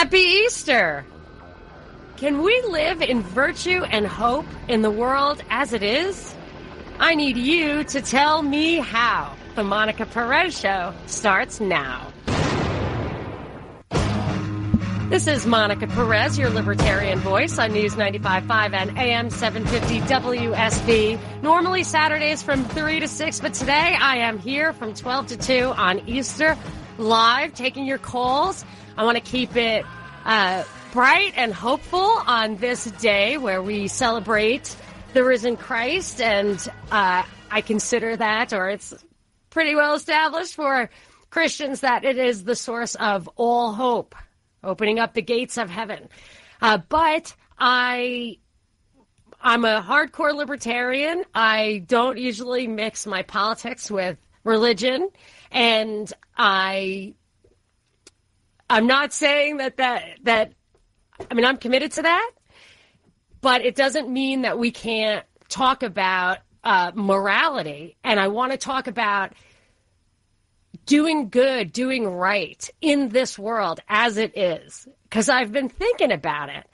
Happy Easter! Can we live in virtue and hope in the world as it is? I need you to tell me how. The Monica Perez Show starts now. This is Monica Perez, your libertarian voice on News 95.5 and AM 750 WSB. Normally Saturdays from 3 to 6, but today I am here from 12 to 2 on Easter live taking your calls. I want to keep it uh, bright and hopeful on this day where we celebrate the risen Christ, and uh, I consider that, or it's pretty well established for Christians, that it is the source of all hope, opening up the gates of heaven. Uh, but I I'm a hardcore libertarian. I don't usually mix my politics with religion, and I I'm not saying that that that I mean I'm committed to that, but it doesn't mean that we can't talk about uh, morality. And I want to talk about doing good, doing right in this world as it is, because I've been thinking about it.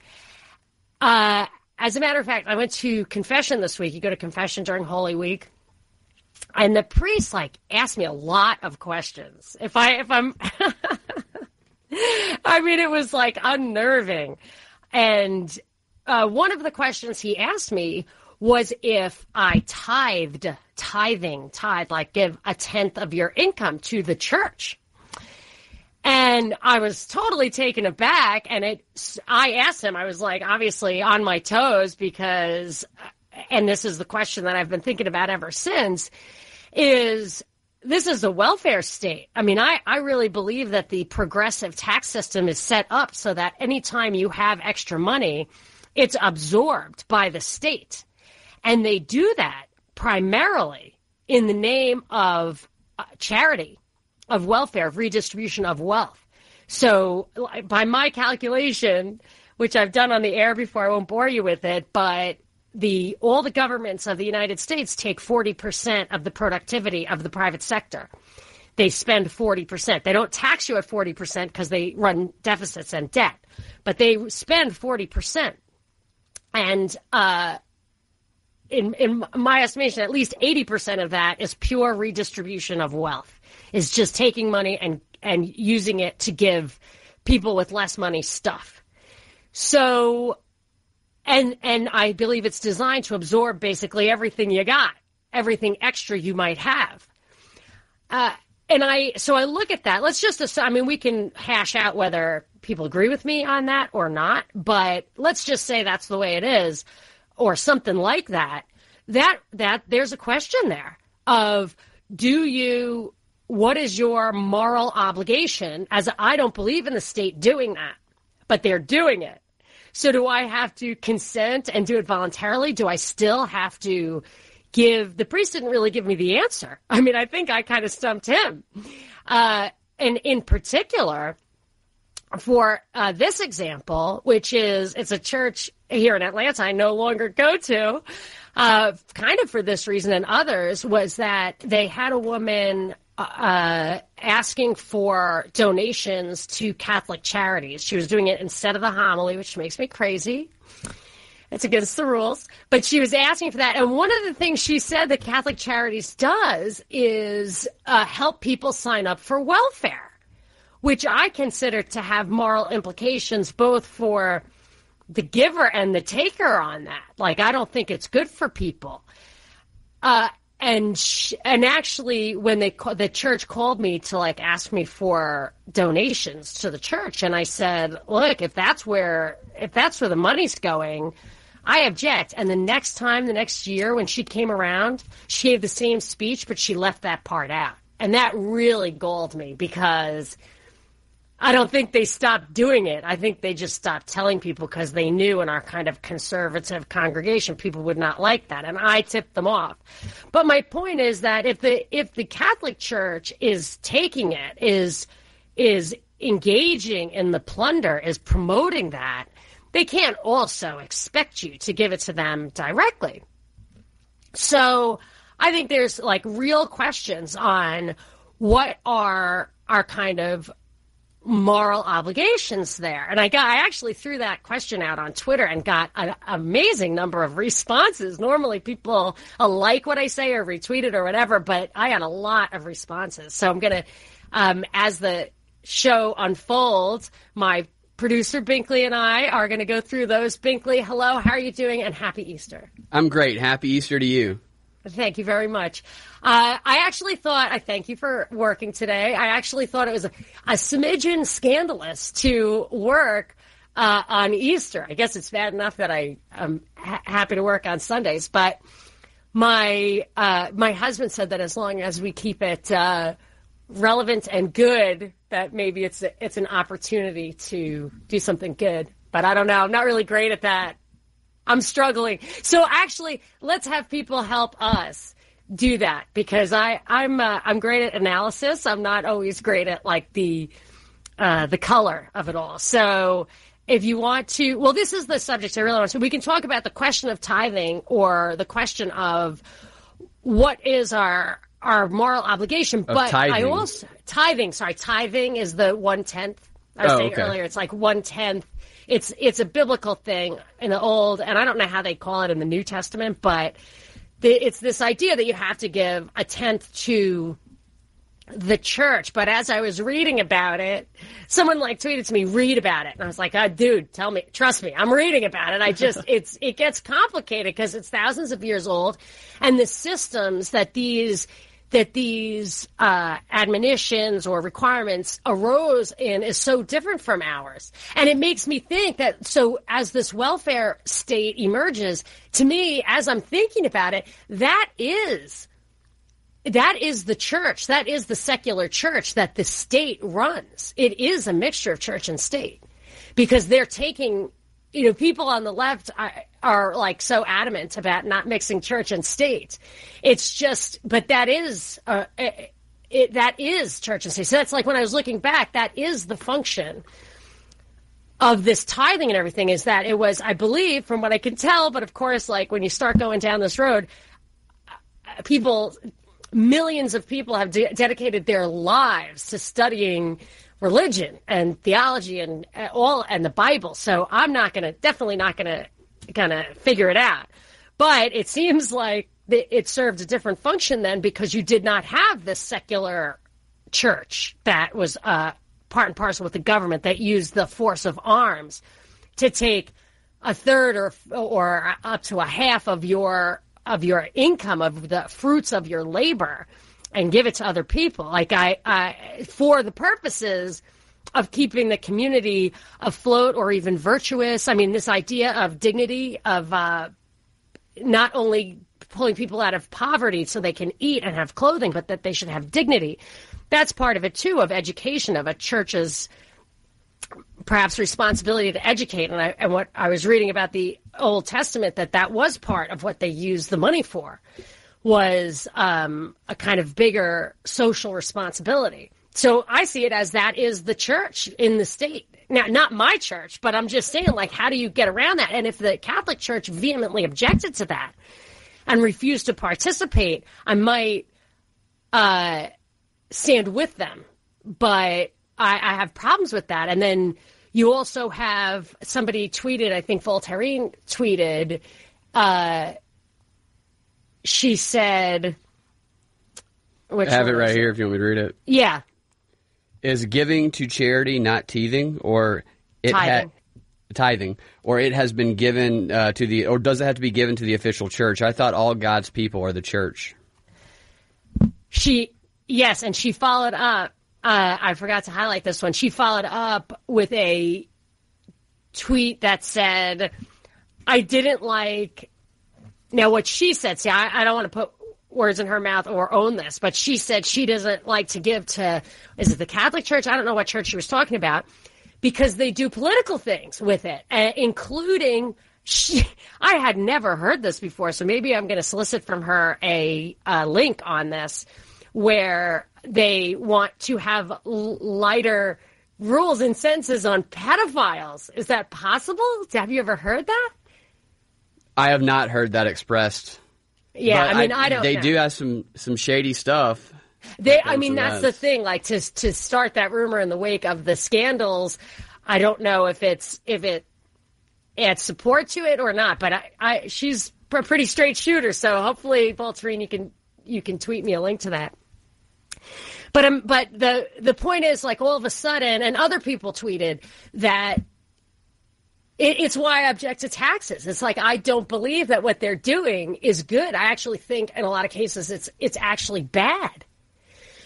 Uh, as a matter of fact, I went to confession this week. You go to confession during Holy Week. And the priest like asked me a lot of questions. If I if I'm I mean, it was like unnerving. And uh, one of the questions he asked me was if I tithed, tithing, tithe, like give a tenth of your income to the church. And I was totally taken aback. And it, I asked him, I was like, obviously on my toes because, and this is the question that I've been thinking about ever since, is this is a welfare state. I mean, I, I really believe that the progressive tax system is set up so that anytime you have extra money, it's absorbed by the state. And they do that primarily in the name of uh, charity, of welfare, of redistribution of wealth. So, by my calculation, which I've done on the air before, I won't bore you with it, but the all the governments of the United States take 40% of the productivity of the private sector. They spend 40%. They don't tax you at 40% because they run deficits and debt, but they spend 40%. And uh, in in my estimation, at least 80% of that is pure redistribution of wealth. Is just taking money and and using it to give people with less money stuff. So and and I believe it's designed to absorb basically everything you got, everything extra you might have. Uh, and I so I look at that. Let's just assume, I mean, we can hash out whether people agree with me on that or not, but let's just say that's the way it is, or something like that. That that there's a question there of do you what is your moral obligation? As I don't believe in the state doing that, but they're doing it. So do I have to consent and do it voluntarily? Do I still have to give? The priest didn't really give me the answer. I mean, I think I kind of stumped him. Uh, and in particular, for uh, this example, which is it's a church here in Atlanta I no longer go to, uh, kind of for this reason and others, was that they had a woman uh, asking for donations to Catholic charities. She was doing it instead of the homily, which makes me crazy. It's against the rules. But she was asking for that. And one of the things she said that Catholic Charities does is uh, help people sign up for welfare, which I consider to have moral implications both for the giver and the taker on that. Like, I don't think it's good for people. Uh, and sh- and actually when they ca- the church called me to like ask me for donations to the church and I said look if that's where if that's where the money's going I object. And the next time the next year when she came around she gave the same speech but she left that part out. And that really galled me because I don't think they stopped doing it. I think they just stopped telling people because they knew in our kind of conservative congregation people would not like that, and I tipped them off. But my point is that if the if the Catholic Church is taking it, is is engaging in the plunder, is promoting that, they can't also expect you to give it to them directly. So I think there's like real questions on what are our kind of moral obligations there? And I got, I actually threw that question out on Twitter and got an amazing number of responses. Normally people like what I say or retweet it or whatever, but I got a lot of responses. So I'm going to, um, as the show unfolds, my producer Binkley and I are going to go through those. Binkley, hello, how are you doing? And happy Easter. I'm great. Happy Easter to you. Thank you very much. Uh, I actually thought, I thank you for working today. I actually thought it was a, a smidgen scandalous to work uh, on Easter. I guess it's bad enough that I am ha- happy to work on Sundays, but my uh, my husband said that as long as we keep it uh, relevant and good, that maybe it's a, it's an opportunity to do something good. But I don't know. I'm not really great at that. I'm struggling. So actually, let's have people help us do that because I I'm uh, I'm great at analysis. I'm not always great at like the uh, the color of it all. So if you want to, well, this is the subject I really want. So we can talk about the question of tithing or the question of what is our our moral obligation. Of but tithing. I also tithing. Sorry, tithing is the one tenth. I was Oh, saying okay. earlier, it's like one tenth. It's it's a biblical thing in the old, and I don't know how they call it in the New Testament, but the, it's this idea that you have to give a tenth to the church. But as I was reading about it, someone like tweeted to me, "Read about it," and I was like, oh, "Dude, tell me, trust me, I'm reading about it." I just it's it gets complicated because it's thousands of years old, and the systems that these that these uh, admonitions or requirements arose in is so different from ours. And it makes me think that so as this welfare state emerges, to me, as I'm thinking about it, that is that is the church. That is the secular church that the state runs. It is a mixture of church and state because they're taking, you know, people on the left are, are like so adamant about not mixing church and state. It's just, but that is, uh, it, it, that is church and state. So that's like when I was looking back, that is the function of this tithing and everything is that it was, I believe, from what I can tell, but of course, like when you start going down this road, people, millions of people have de- dedicated their lives to studying religion and theology and uh, all and the Bible. So I'm not going to, definitely not going to, going of figure it out. But it seems like it served a different function then because you did not have this secular church that was uh, part and parcel with the government that used the force of arms to take a third or or up to a half of your of your income of the fruits of your labor and give it to other people like I, I for the purposes of keeping the community afloat or even virtuous i mean this idea of dignity of uh, not only pulling people out of poverty so they can eat and have clothing, but that they should have dignity. That's part of it too, of education, of a church's perhaps responsibility to educate. And, I, and what I was reading about the Old Testament, that that was part of what they used the money for, was um, a kind of bigger social responsibility. So I see it as that is the church in the state. Now, not my church, but I'm just saying, like, how do you get around that? And if the Catholic Church vehemently objected to that and refused to participate, I might uh, stand with them. But I, I have problems with that. And then you also have somebody tweeted, I think Voltairine tweeted, uh, she said, which I have it right here if you want me to read it. Yeah, Is giving to charity not teething, or it Tithing. tithing, or it has been given uh, to the, or does it have to be given to the official church? I thought all God's people are the church. She, yes, and she followed up. Uh, I forgot to highlight this one. She followed up with a tweet that said, I didn't like. Now, what she said, see, I, I don't want to put words in her mouth or own this, but she said she doesn't like to give to, is it the Catholic Church? I don't know what church she was talking about, because they do political things with it, uh, including. She, I had never heard this before, so maybe I'm going to solicit from her a, uh link on this where they want to have lighter rules and sentences on pedophiles. Is that possible? Have you ever heard that? I have not heard that expressed. Yeah, But I mean, I, don't. They know. do have some some shady stuff. They, I mean, that's the thing. Like to to start that rumor in the wake of the scandals. I don't know if it's if it adds support to it or not. But I, I she's a pretty straight shooter. So hopefully, Voltairine, you can you can tweet me a link to that. But um, but the the point is, like all of a sudden, and other people tweeted that it, it's why I object to taxes. It's like I don't believe that what they're doing is good. I actually think in a lot of cases it's it's actually bad.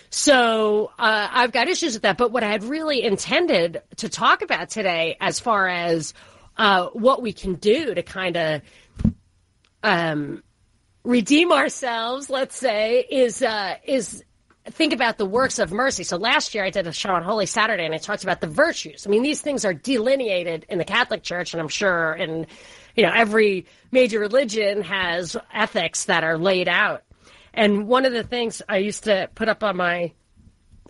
So uh, I've got issues with that. But what I had really intended to talk about today, as far as uh, what we can do to kind of um, redeem ourselves, let's say, is uh, is think about the works of mercy. So last year I did a show on Holy Saturday and I talked about the virtues. I mean, these things are delineated in the Catholic Church, and I'm sure in you know every major religion has ethics that are laid out. And one of the things I used to put up on my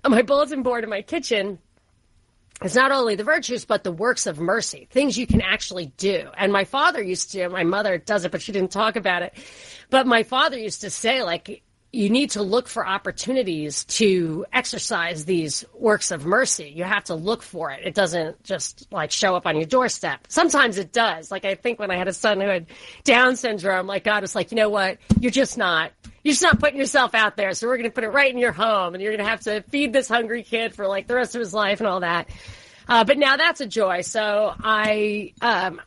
on my bulletin board in my kitchen is not only the virtues but the works of mercy, things you can actually do. And my father used to, my mother does it, but she didn't talk about it. But my father used to say, like, you need to look for opportunities to exercise these works of mercy. You have to look for it. It doesn't just like show up on your doorstep. Sometimes it does. Like I think when I had a son who had Down syndrome, like God was like, you know what? You're just not, you're just not putting yourself out there. So we're going to put it right in your home and you're going to have to feed this hungry kid for like the rest of his life and all that. Uh, but now that's a joy. So I, um,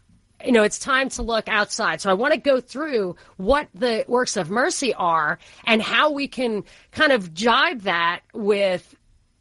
you know, it's time to look outside. So I want to go through what the works of mercy are and how we can kind of jibe that with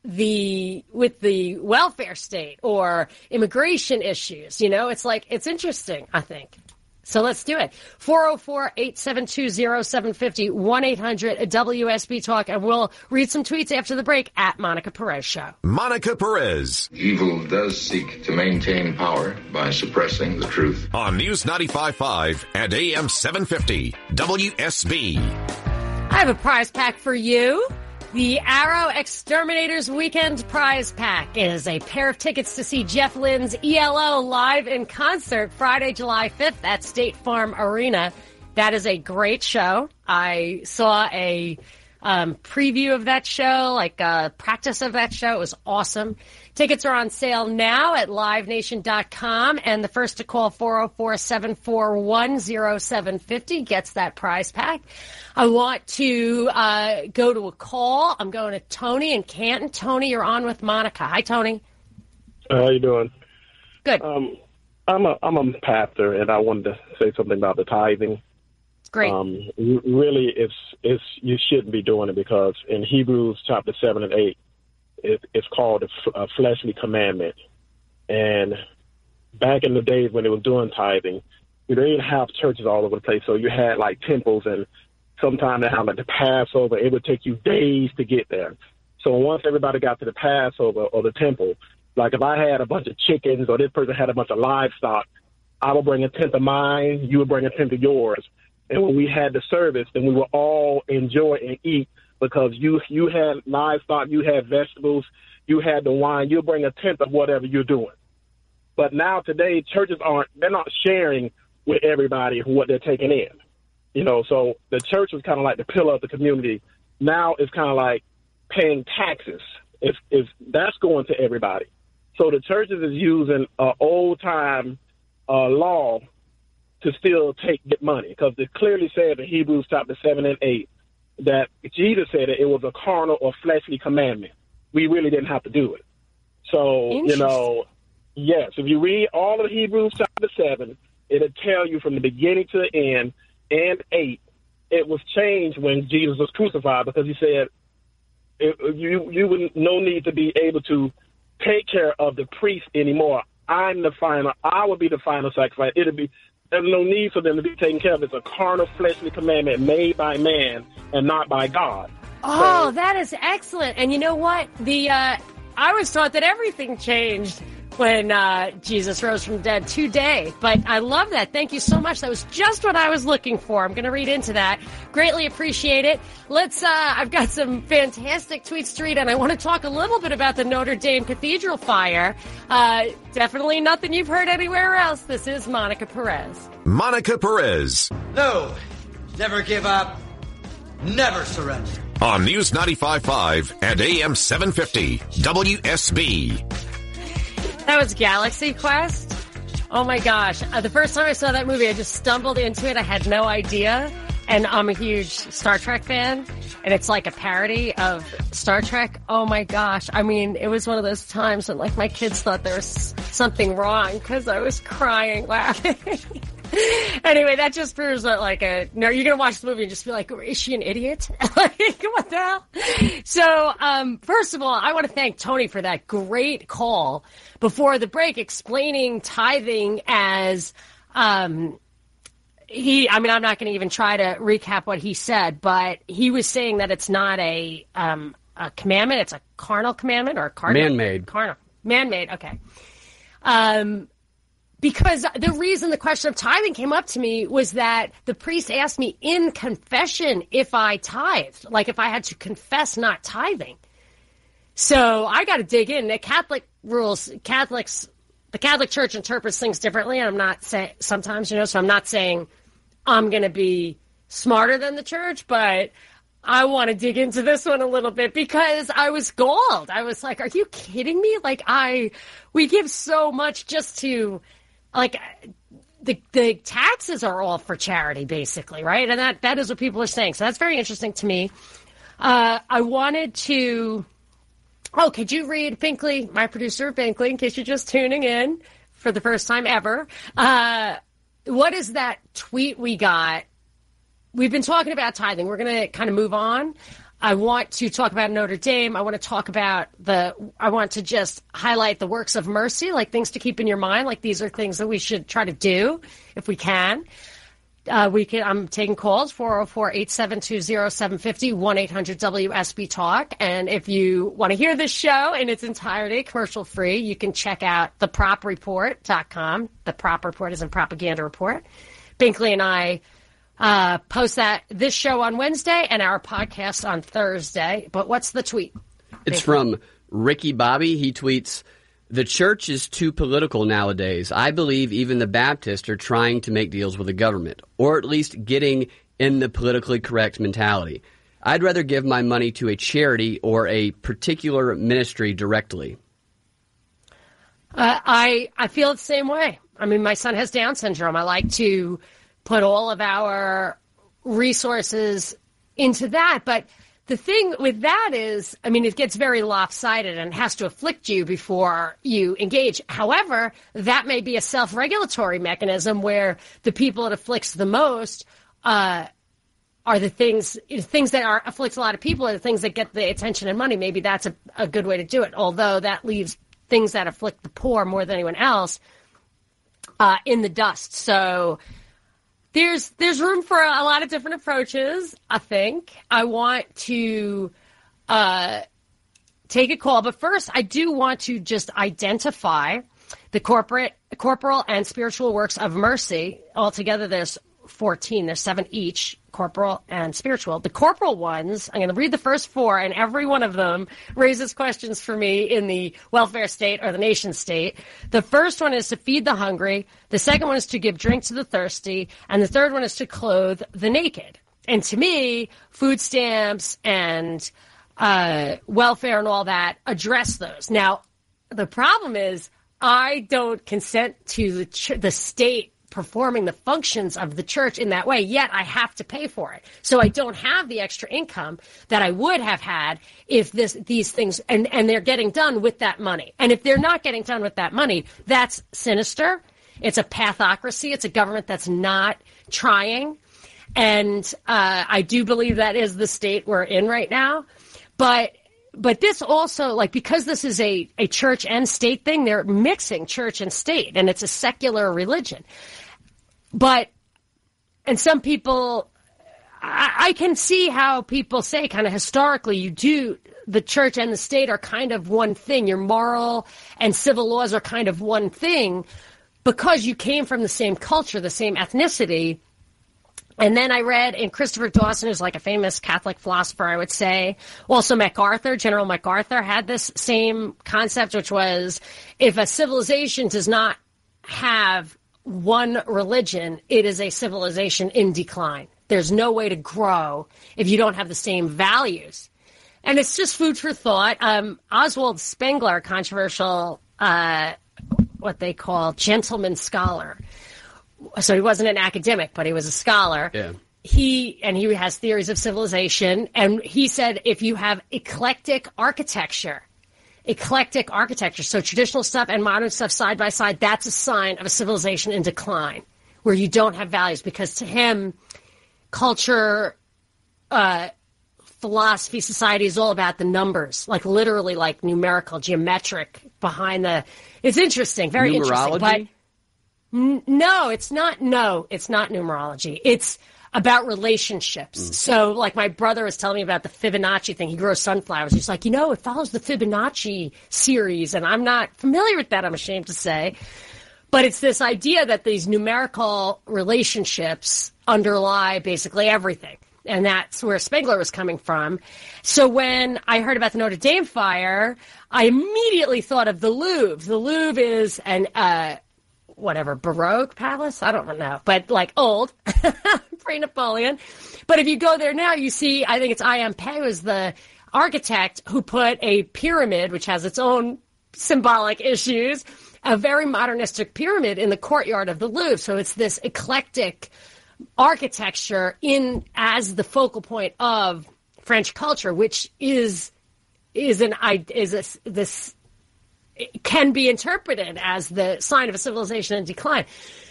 the with the welfare state or immigration issues. You know, it's like it's interesting, I think. So let's do it. 404-872-0750, 1-800-WSB Talk, and we'll read some tweets after the break at Monica Perez Show. Monica Perez. Evil does seek to maintain power by suppressing the truth. On News 95.5 and AM 750, WSB. I have a prize pack for you. The Arrow Exterminators Weekend Prize Pack is a pair of tickets to see Jeff Lynne's ELO live in concert Friday, July 5th at State Farm Arena. That is a great show. I saw a um, preview of that show, like a practice of that show. It was awesome. Tickets are on sale now at livenation.com, and the first to call 404 741 0750 gets that prize pack. I want to uh, go to a call. I'm going to Tony and Canton. Tony, you're on with Monica. Hi, Tony. How you doing? Good. Um, I'm a I'm a pastor, and I wanted to say something about the tithing. Great. Um, really, it's it's you shouldn't be doing it because in Hebrews chapter seven and eight, it, it's called a, fleshly commandment. And back in the days when they were doing tithing, you didn't have churches all over the place, so you had like temples and sometimes they have like the Passover. It would take you days to get there. So once everybody got to the Passover or the temple, like if I had a bunch of chickens or this person had a bunch of livestock, I would bring a tenth of mine, you would bring a tenth of yours. And when we had the service, then we would all enjoy and eat because you you had livestock, you had vegetables, you had the wine. You bring a tenth of whatever you're doing. But now today, churches aren't they're not sharing with everybody what they're taking in. You know, so the church was kind of like the pillar of the community. Now it's kind of like paying taxes. If if that's going to everybody, so the churches is using an old time uh, law to still take get money because it clearly said in Hebrews chapter seven and eight that Jesus said that it was a carnal or fleshly commandment. We really didn't have to do it. So, you know, yes, if you read all of Hebrews chapter 7, it'll tell you from the beginning to the end and 8, it was changed when Jesus was crucified because he said, it, you, you would no need to be able to take care of the priest anymore. I'm the final, I will be the final sacrifice. It'll be there's no need for them to be taken care of. It's a carnal, fleshly commandment made by man and not by God. Oh, so, that is excellent. And you know what? The uh, I was taught that everything changed when uh, Jesus rose from the dead today. But I love that. Thank you so much. That was just what I was looking for. I'm going to read into that. Greatly appreciate it. Let's. Uh, I've got some fantastic tweets to read, and I want to talk a little bit about the Notre Dame Cathedral fire. Uh, definitely nothing you've heard anywhere else. This is Monica Perez. Monica Perez. No, never give up, never surrender on News 95.5 and AM 750 WSB. That was Galaxy Quest. Oh my gosh. Uh, the first time I saw that movie, I just stumbled into it. I had no idea. And I'm a huge Star Trek fan. And it's like a parody of Star Trek. Oh my gosh. I mean, it was one of those times when like my kids thought there was something wrong because I was crying laughing. anyway, that just proves that like a no, you're gonna watch the movie and just be like, is she an idiot? like, what the hell? So, um, first of all, I want to thank Tony for that great call before the break, explaining tithing as, um, he, I mean, I'm not going to even try to recap what he said, but he was saying that it's not a, um, a commandment; it's a carnal commandment or a cardinal, Man-made. carnal, man-made. Okay. Um, because the reason the question of tithing came up to me was that the priest asked me in confession if I tithed, like if I had to confess not tithing. So I got to dig in. The Catholic rules, Catholics, the Catholic Church interprets things differently. And I'm not saying sometimes, you know, so I'm not saying I'm going to be smarter than the church, but I want to dig into this one a little bit because I was galled. I was like, are you kidding me? Like I, we give so much just to like the the taxes are all for charity basically, right? And that that is what people are saying. So that's very interesting to me. Uh, I wanted to Oh, could you read Binkley, my producer Binkley, in case you're just tuning in for the first time ever? Uh, what is that tweet we got? We've been talking about tithing. We're going to kind of move on. I want to talk about Notre Dame. I want to talk about the, I want to just highlight the works of mercy, like things to keep in your mind. Like these are things that we should try to do if we can. Uh, we can, I'm taking calls, 404-872-0750, 1-800-WSB Talk. And if you want to hear this show in its entirety, commercial free, you can check out thepropreport.com. The Prop Report is a propaganda report. Binkley and I uh, post that this show on Wednesday and our podcast on Thursday. But what's the tweet? It's from Ricky Bobby. He tweets, The church is too political nowadays. I believe even the Baptists are trying to make deals with the government, or at least getting in the politically correct mentality. I'd rather give my money to a charity or a particular ministry directly. Uh, I I feel the same way. I mean, my son has Down syndrome. I like to put all of our resources into that, but the thing with that is, I mean, it gets very lopsided and has to afflict you before you engage. However, that may be a self-regulatory mechanism where the people it afflicts the most uh, are the things things that are afflict a lot of people are the things that get the attention and money. Maybe that's a, a good way to do it. Although that leaves things that afflict the poor more than anyone else uh, in the dust. So there's there's room for a lot of different approaches. I think I want to uh, take a call, but first I do want to just identify the corporate, corporal, and spiritual works of mercy. Altogether, there's 14. There's seven each, corporal and spiritual. The corporal ones, I'm going to read the first four, and every one of them raises questions for me in the welfare state or the nation state. The first one is to feed the hungry. The second one is to give drink to the thirsty. And the third one is to clothe the naked. And to me, food stamps and uh, welfare and all that address those. Now, the problem is I don't consent to the, ch- the state performing the functions of the church in that way, yet I have to pay for it. So I don't have the extra income that I would have had if this, these things, and, and they're getting done with that money. And if they're not getting done with that money, that's sinister. It's a pathocracy. It's a government that's not trying. And uh, I do believe that is the state we're in right now. But but this also like because this is a, a church and state thing, they're mixing church and state, and it's a secular religion. But and some people, I, I can see how people say kind of historically, you do the church and the state are kind of one thing. Your moral and civil laws are kind of one thing because you came from the same culture, the same ethnicity. And then I read in Christopher Dawson, who's like a famous Catholic philosopher, I would say. Also, MacArthur, General MacArthur had this same concept, which was if a civilization does not have one religion, it is a civilization in decline. there's no way to grow if you don't have the same values. And it's just food for thought. Um, Oswald Spengler, controversial, uh, what they call gentleman scholar. So he wasn't an academic, but he was a scholar. Yeah. He and he has theories of civilization, and he said if you have eclectic architecture, eclectic architecture, so traditional stuff and modern stuff side by side, that's a sign of a civilization in decline, where you don't have values. Because to him, culture, uh, philosophy, society is all about the numbers, like literally, like numerical, geometric behind the. It's interesting, very interesting, but. N- No, it's not. No, it's not numerology. It's about relationships. So, like my brother was telling me about the Fibonacci thing. He grows sunflowers. He's like, you know, it follows the Fibonacci series, and I'm not familiar with that. I'm ashamed to say, but it's this idea that these numerical relationships underlie basically everything. And that's where Spengler was coming from. So when I heard about the Notre Dame fire, I immediately thought of the Louvre. The Louvre is an uh, whatever Baroque palace. I don't know, but like old, pre Napoleon. But if you go there now, you see. I think it's I. M. Pei was the architect who put a pyramid, which has its own symbolic issues, a very modernistic pyramid in the courtyard of the Louvre. So it's this eclectic architecture in as the focal point of French culture, which is is an is a, this can be interpreted as the sign of a civilization in decline.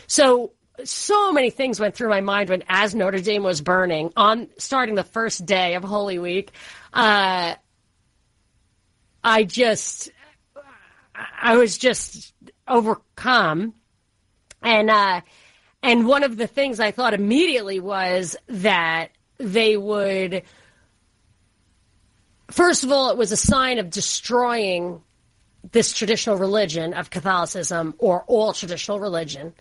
So so many things went through my mind when as Notre Dame was burning on starting the first day of Holy Week. Uh, I just I was just overcome and uh and one of the things I thought immediately was that they would first of all it was a sign of destroying this traditional religion of Catholicism or all traditional religion.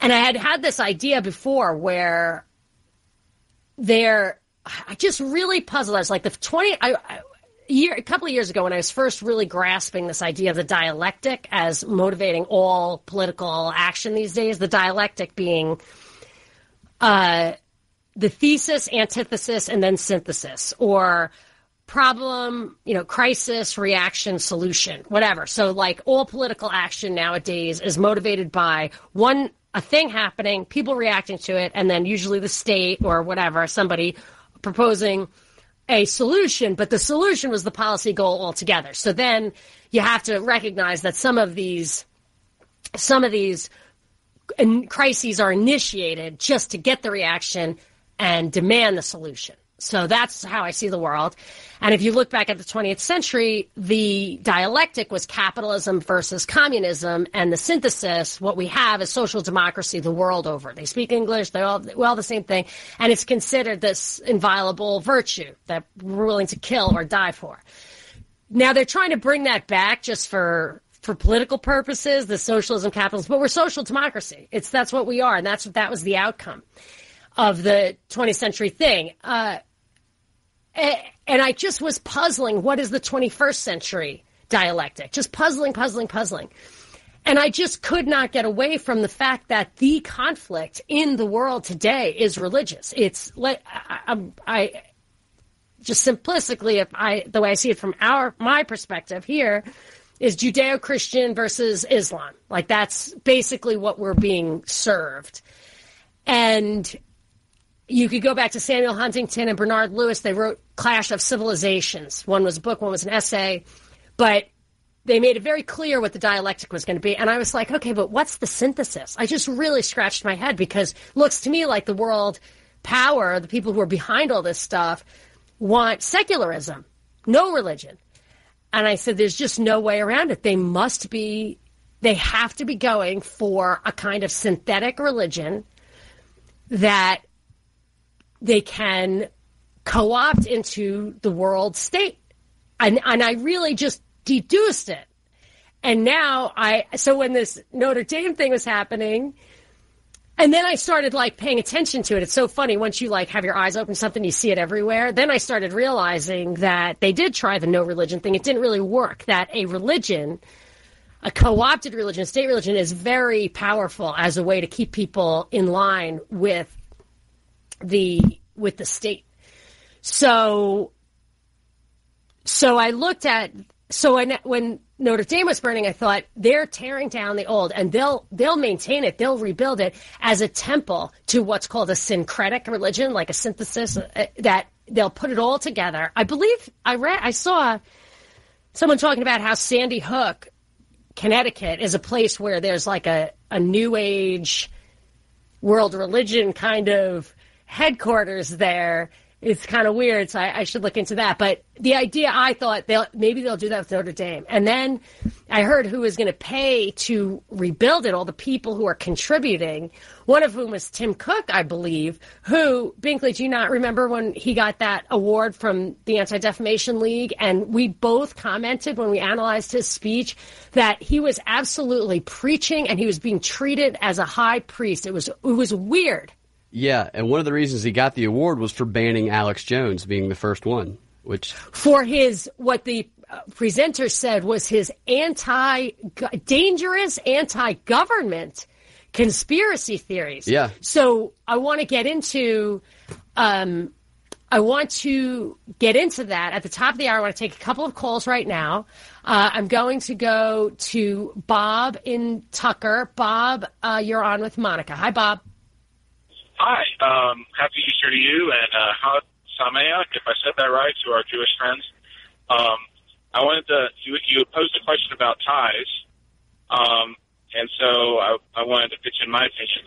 And I had had this idea before where they're, I just really puzzled. I was like, the 20, I, I, year, a couple of years ago when I was first really grasping this idea of the dialectic as motivating all political action these days, the dialectic being uh, the thesis, antithesis, and then synthesis, or problem, you know, crisis, reaction, solution, whatever. So like all political action nowadays is motivated by one a thing happening, people reacting to it, and then usually the state or whatever, somebody proposing a solution, but the solution was the policy goal altogether. So then you have to recognize that some of these some of these crises are initiated just to get the reaction and demand the solution. So that's how I see the world. And if you look back at the 20th century, the dialectic was capitalism versus communism, and the synthesis, what we have is social democracy the world over. They speak English, they're all, well, the same thing, and it's considered this inviolable virtue that we're willing to kill or die for. Now they're trying to bring that back just for for political purposes, the socialism, capitalism, but we're social democracy. It's that's what we are, and that's that was the outcome of the 20th century thing. Uh, and I just was puzzling. What is the 21st century dialectic? Just puzzling, puzzling, puzzling. And I just could not get away from the fact that the conflict in the world today is religious. It's like I, I just simplistically, if I the way I see it from our my perspective here, is Judeo-Christian versus Islam. Like that's basically what we're being served. And you could go back to Samuel Huntington and Bernard Lewis. They wrote Clash of Civilizations. One was a book, one was an essay, but they made it very clear what the dialectic was going to be. And I was like, okay, but what's the synthesis? I just really scratched my head because looks to me like the world power, the people who are behind all this stuff, want secularism, no religion. And I said, there's just no way around it. They must be, they have to be going for a kind of synthetic religion that they can co-opt into the world state. And, and I really just deduced it. And now I, so when this Notre Dame thing was happening, and then I started like paying attention to it. It's so funny once you like have your eyes open something, you see it everywhere. Then I started realizing that they did try the no religion thing. It didn't really work. That a religion, a co-opted religion, state religion is very powerful as a way to keep people in line with the with the state. So so I looked at so when when Notre Dame was burning, I thought they're tearing down the old, and they'll they'll maintain it, they'll rebuild it as a temple to what's called a syncretic religion, like a synthesis uh, that they'll put it all together. I believe I read I saw someone talking about how Sandy Hook, Connecticut, is a place where there's like a a new age world religion kind of headquarters there it's kind of weird, so I, I, should look into that. But the idea, I thought they'll maybe they'll do that with Notre Dame, and then I heard who was going to pay to rebuild it. All the people who are contributing, one of whom was Tim Cook, I believe. Who Binkley, do you not remember when he got that award from the Anti Defamation League? And we both commented when we analyzed his speech that he was absolutely preaching and he was being treated as a high priest. It was it was weird. Yeah, and one of the reasons he got the award was for banning Alex Jones being the first one, which for his what the uh, presenter said was his anti dangerous anti-government conspiracy theories. Yeah. So I want to get into um, I want to get into that at the top of the hour. I want to take a couple of calls right now. Uh, I'm going to go to Bob in Tucker. Bob, uh, you're on with Monica. Hi, Bob. Hi, um, happy Easter to you, and uh, Chag Sameach, if I said that right, to our Jewish friends. Um, I wanted to, you, you posed a question about tithes, um, and so I, I wanted to pitch in my opinion.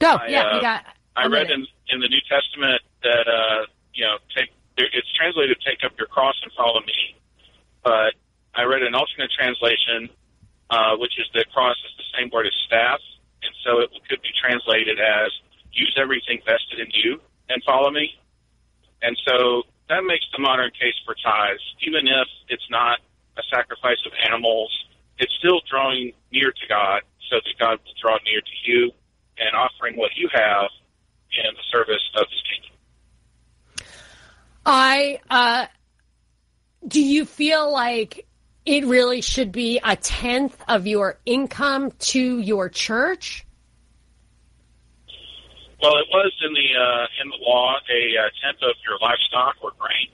Go, I, yeah, uh, you got. I read in, in the New Testament that, uh, you know, take it's translated "take up your cross and follow me," but I read an alternate translation, uh, which is the cross is the same word as staff, and so it could be translated as use everything vested in you and follow me. And so that makes the modern case for tithes, even if it's not a sacrifice of animals, it's still drawing near to God so that God will draw near to you and offering what you have in the service of his kingdom. I, uh, do you feel like it really should be a tenth of your income to your church? Well, it was in the uh, in the law a uh, tenth of your livestock or grain,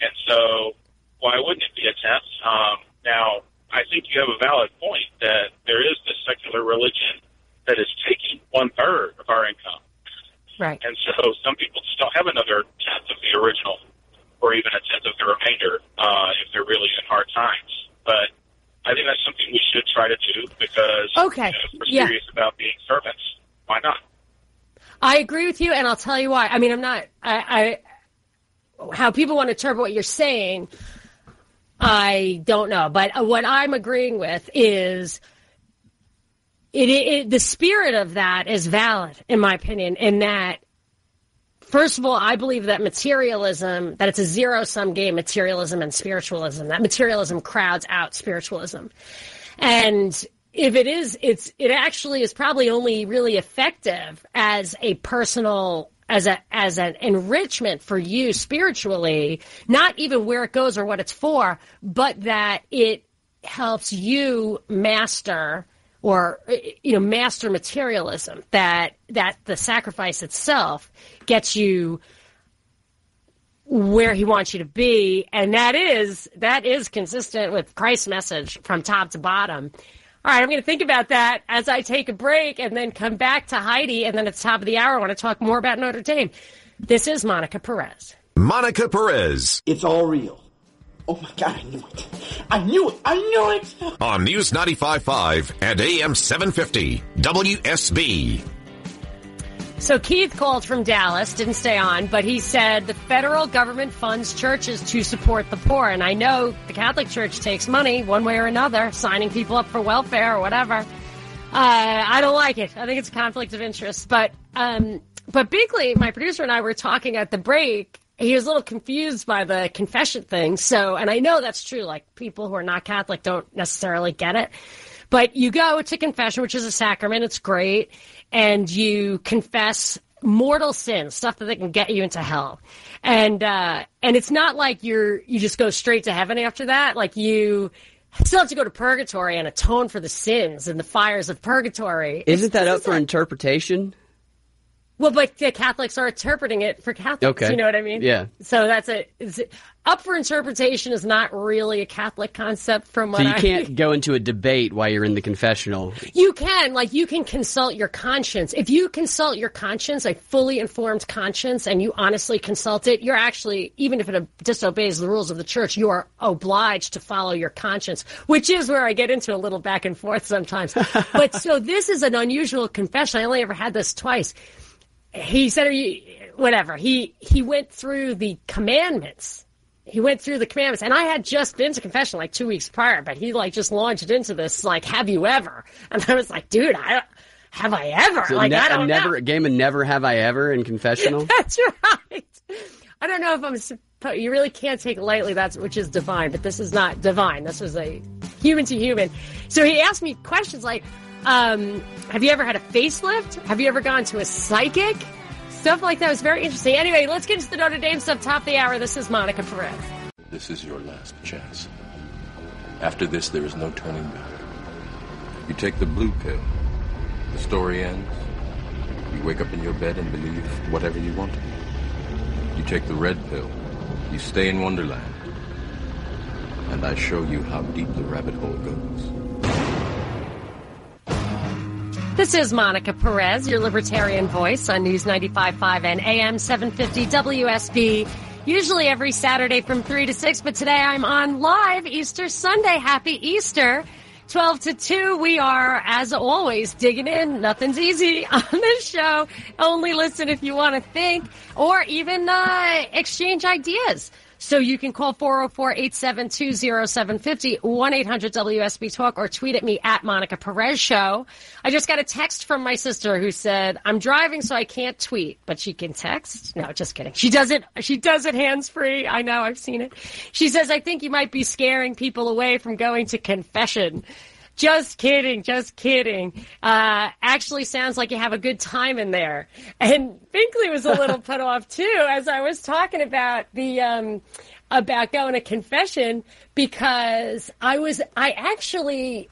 and so why wouldn't it be a tenth? Um, now, I think you have a valid point that there is this secular religion that is taking one third of our income, right? And so some people just don't have another tenth of the original, or even a tenth of the remainder uh, if they're really in hard times. But I think that's something we should try to do because okay. you know, if we're serious yeah. about being servants, why not? I agree with you, and I'll tell you why. I mean, I'm not. I, I how people want to interpret what you're saying. I don't know, but what I'm agreeing with is it, it, the spirit of that is valid, in my opinion, in that First of all, I believe that materialism, that it's a zero sum game, materialism and spiritualism, that materialism crowds out spiritualism. And if it is, it's it actually is probably only really effective as a personal as a as an enrichment for you spiritually, not even where it goes or what it's for, but that it helps you master or you know master materialism that that the sacrifice itself gets you where he wants you to be. And that is that is consistent with Christ's message from top to bottom all right, I'm going to think about that as I take a break and then come back to Heidi. And then at the top of the hour, I want to talk more about Notre Dame. This is Monica Perez. Monica Perez. It's all real. Oh my God, I knew it. I knew it. I knew it. On News 95.5 and AM 750, WSB. So Keith called from Dallas, didn't stay on, but he said the federal government funds churches to support the poor. And I know the Catholic Church takes money one way or another, signing people up for welfare or whatever. Uh, I don't like it. I think it's a conflict of interest. But um, but Binkley, my producer and I were talking at the break. He was a little confused by the confession thing. So, and I know that's true. Like people who are not Catholic don't necessarily get it. But you go to confession, which is a sacrament. It's great and you confess mortal sins, stuff that can get you into hell. And uh, and it's not like you're you just go straight to heaven after that. Like you still have to go to purgatory and atone for the sins and the fires of purgatory. Isn't that up for interpretation? Well, but the Catholics are interpreting it for Catholics. Okay. You know what I mean? Yeah. So that's a up for interpretation is not really a Catholic concept from what So you I can't go into a debate while you're in the confessional. You can, like, you can consult your conscience. If you consult your conscience, a fully informed conscience, and you honestly consult it, you're actually, even if it disobeys the rules of the church, you are obliged to follow your conscience, which is where I get into a little back and forth sometimes. but so this is an unusual confession. I only ever had this twice. He said, are you, whatever. He, he went through the commandments he went through the commandments and I had just been to confession like two weeks prior, but he like just launched into this like, have you ever? And I was like, dude, I have I ever? So like, ne- I don't never know. a game of never have I ever in confessional. That's right. I don't know if I'm supposed, you really can't take lightly that's, which is divine, but this is not divine. This was a human to human. So he asked me questions like, um, have you ever had a facelift? Have you ever gone to a psychic? Stuff like that was very interesting. Anyway, let's get into the Notre Dame stuff. Top of the hour. This is Monica Perez. This is your last chance. After this, there is no turning back. You take the blue pill. The story ends. You wake up in your bed and believe whatever you want. You take the red pill. You stay in Wonderland. And I show you how deep the rabbit hole goes. This is Monica Perez, your libertarian voice on News 95.5 and AM 750 WSB. Usually every Saturday from 3 to 6, but today I'm on live Easter Sunday. Happy Easter. 12 to 2, we are, as always, digging in. Nothing's easy on this show. Only listen if you want to think or even uh, exchange ideas. So you can call 404-872-0750, 1-800-WSB Talk, or tweet at me at Monica Perez Show. I just got a text from my sister who said, I'm driving so I can't tweet, but she can text. No, just kidding. She does it, she does it hands-free. I know, I've seen it. She says, I think you might be scaring people away from going to confession. Just kidding, just kidding. Uh, actually sounds like you have a good time in there. And Binkley was a little put off too as I was talking about the, um, about going to confession because I was, I actually,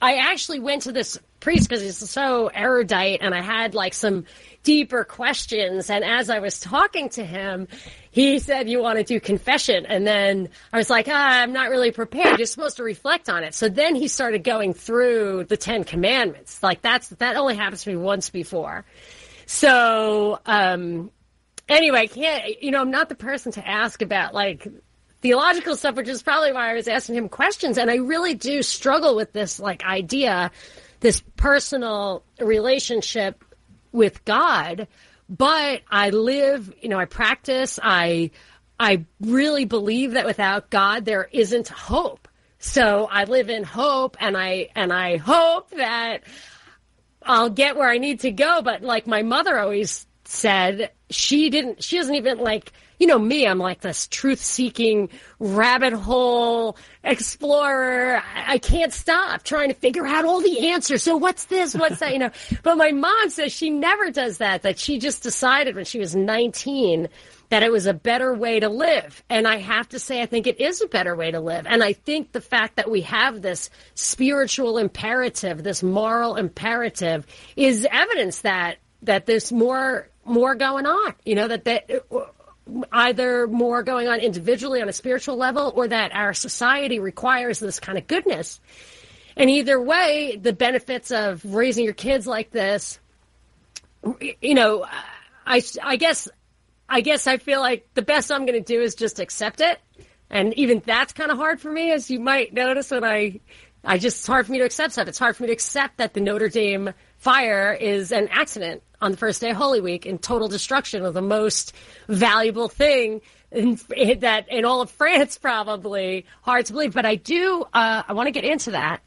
I actually went to this priest because he's so erudite and I had like some deeper questions. And as I was talking to him, he said, you want to do confession. And then I was like, ah, I'm not really prepared. You're supposed to reflect on it. So then he started going through the Ten Commandments. Like that's, that only happens to me once before. So, um, anyway, can't, you know, I'm not the person to ask about like theological stuff, which is probably why I was asking him questions. And I really do struggle with this like idea, this personal relationship with God. But I live, you know, I practice, I, I really believe that without God, there isn't hope. So I live in hope and I, and I hope that I'll get where I need to go. But like my mother always said, she didn't, she doesn't even like, you know, me, I'm like this truth seeking rabbit hole explorer. I I can't stop trying to figure out all the answers. So what's this? What's that? You know, but my mom says she never does that, that she just decided when she was 19 that it was a better way to live. And I have to say, I think it is a better way to live. And I think the fact that we have this spiritual imperative, this moral imperative is evidence that, that there's more, more going on, you know, that, that, either more going on individually on a spiritual level or that our society requires this kind of goodness. And either way, the benefits of raising your kids like this, you know, I, I guess, I guess I feel like the best I'm going to do is just accept it. And even that's kind of hard for me, as you might notice when I, I just, it's hard for me to accept stuff. It's hard for me to accept that the Notre Dame fire is an accident on the first day of Holy Week and total destruction of the most valuable thing in, that in all of France, probably hard to believe. But I do, uh, I want to get into that.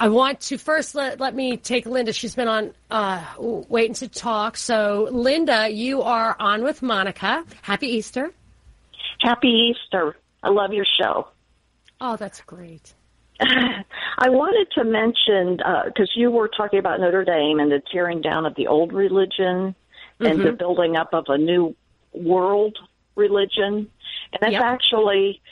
I want to first let, let me take Linda. She's been on, uh, waiting to talk. So Linda, you are on with Monica. Happy Easter. Happy Easter. I love your show. Oh, that's great. I wanted to mention because you were talking about Notre Dame and the tearing down of the old religion and the building up of a new world religion, and that's Yep. actually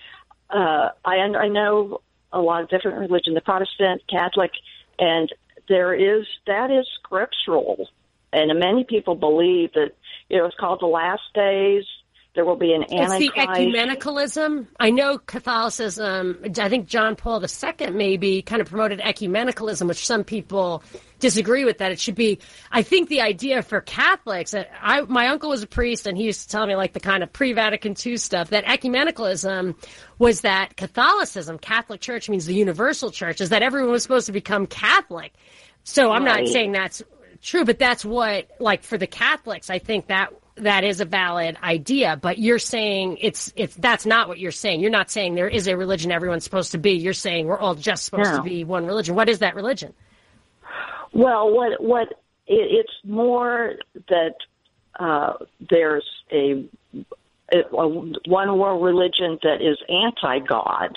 uh, I I know a lot of different religion, the Protestant, Catholic, and there is that is scriptural and many people believe that you know it's called the last days. There will be an It's the ecumenicalism. I know Catholicism. I think John Paul II maybe kind of promoted ecumenicalism, which some people disagree with. That it should be. I think the idea for Catholics. uh, I my uncle was a priest, and he used to tell me like the kind of pre-Vatican II stuff. That ecumenicalism was that Catholicism, Catholic Church means the universal church, is that everyone was supposed to become Catholic. So I'm not saying that's true, but that's what like for the Catholics, I think that that is a valid idea. But you're saying it's it's that's not what you're saying. You're not saying there is a religion everyone's supposed to be. You're saying we're all just supposed No. to be one religion. What is that religion? Well, what what it, it's more that uh, there's a, a, a one world religion that is anti God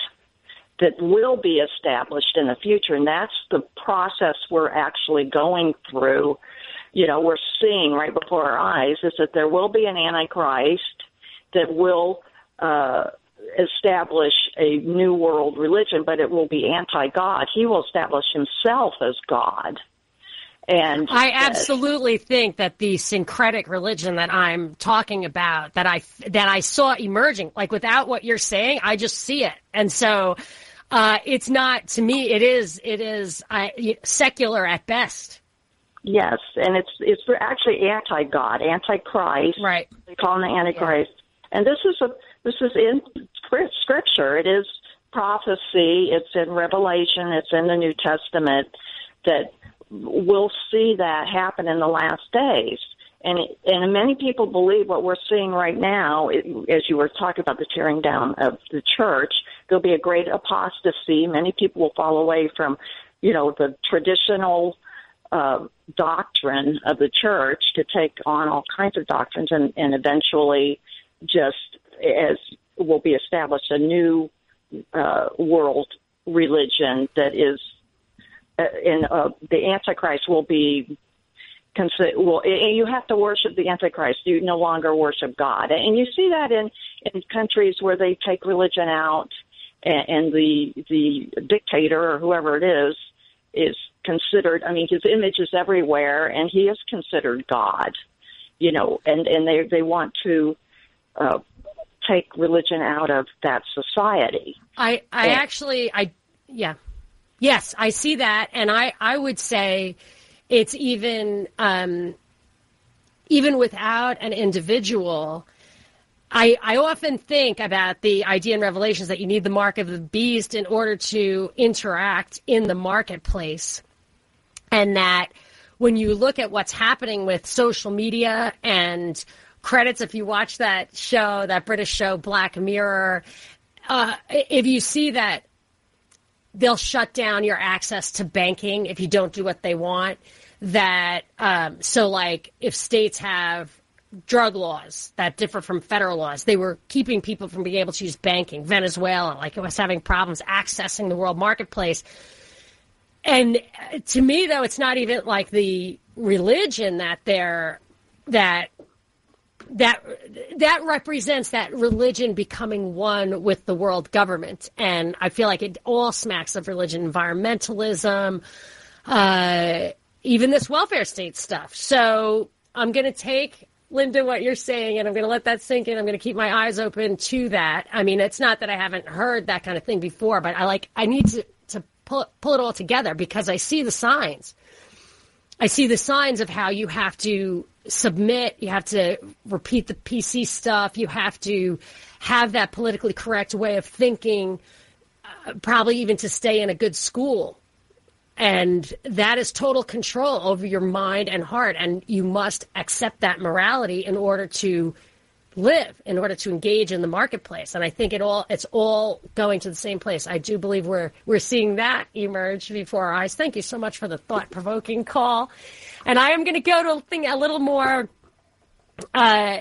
that will be established in the future, and that's the process we're actually going through. You know, we're seeing right before our eyes is that there will be an antichrist that will. Uh, establish a new world religion, but it will be anti-God. He will establish himself as God. And I absolutely think that the syncretic religion that I'm talking about, that I that I saw emerging, like without what you're saying, I just see it, and so uh, it's not to me. It is it is uh, secular at best. Yes, and it's it's actually anti-God, anti-Christ. Right. They call him the Antichrist. And this is a this is in Scripture. It is prophecy. It's in Revelation. It's in the New Testament that we'll see that happen in the last days. And and many people believe what we're seeing right now, it, as you were talking about the tearing down of the church, there'll be a great apostasy. Many people will fall away from, you know, the traditional uh, doctrine of the church to take on all kinds of doctrines, and, and eventually, just as will be established, a new uh, world religion that is, uh, and uh, the Antichrist will be. Well, you have to worship the Antichrist. You no longer worship God, and you see that in in countries where they take religion out, and, and the the dictator or whoever it is is considered. I mean, his image is everywhere, and he is considered God. You know, and and they they want to uh, take religion out of that society. I I Yeah. actually I yeah. Yes, I see that and I I would say it's even um even without an individual I, I often think about the idea in Revelations that you need the mark of the beast in order to interact in the marketplace. And that when you look at what's happening with social media and credits, if you watch that show, that British show, Black Mirror, uh, if you see that they'll shut down your access to banking if you don't do what they want, that, um, so like if states have drug laws that differ from federal laws. They were keeping people from being able to use banking. Venezuela, like it was having problems accessing the world marketplace. And to me, though, it's not even like the religion that they're that that that represents that religion becoming one with the world government. And I feel like it all smacks of religion, environmentalism, uh, even this welfare state stuff. So I'm going to take Linda, what you're saying, and I'm going to let that sink in. I'm going to keep my eyes open to that. I mean, it's not that I haven't heard that kind of thing before, but I like I need to pull pull it all together because I see the signs. I see the signs of how you have to submit, you have to repeat the PC stuff, you have to have that politically correct way of thinking, uh, probably even to stay in a good school. And that is total control over your mind and heart. And you must accept that morality in order to live, in order to engage in the marketplace. And I think it all it's all going to the same place. I do believe we're we're seeing that emerge before our eyes. Thank you so much for the thought provoking call. And I am going to go to a thing a little more uh,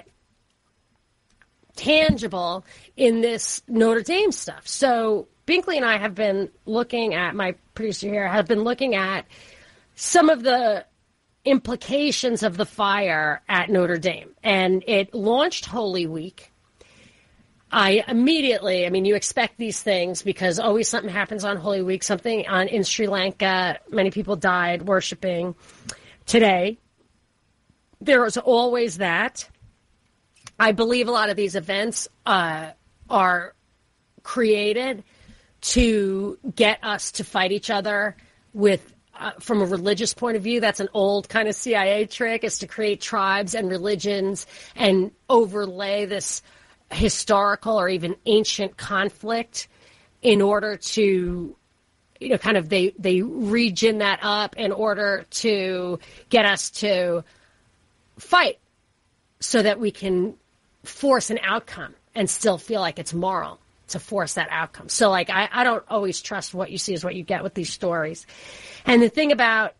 tangible in this Notre Dame stuff. So Binkley and I have been looking at my producer here have been looking at some of the implications of the fire at Notre Dame, and it launched Holy Week. I immediately, I mean, you expect these things because always something happens on Holy Week. Something on in Sri Lanka, many people died worshiping today. there is always that. I believe a lot of these events uh, are created to get us to fight each other with uh, from a religious point of view that's an old kind of CIA trick is to create tribes and religions and overlay this historical or even ancient conflict in order to you know kind of they they region that up in order to get us to fight so that we can force an outcome and still feel like it's moral to force that outcome. So like I, I don't always trust what you see is what you get with these stories. And the thing about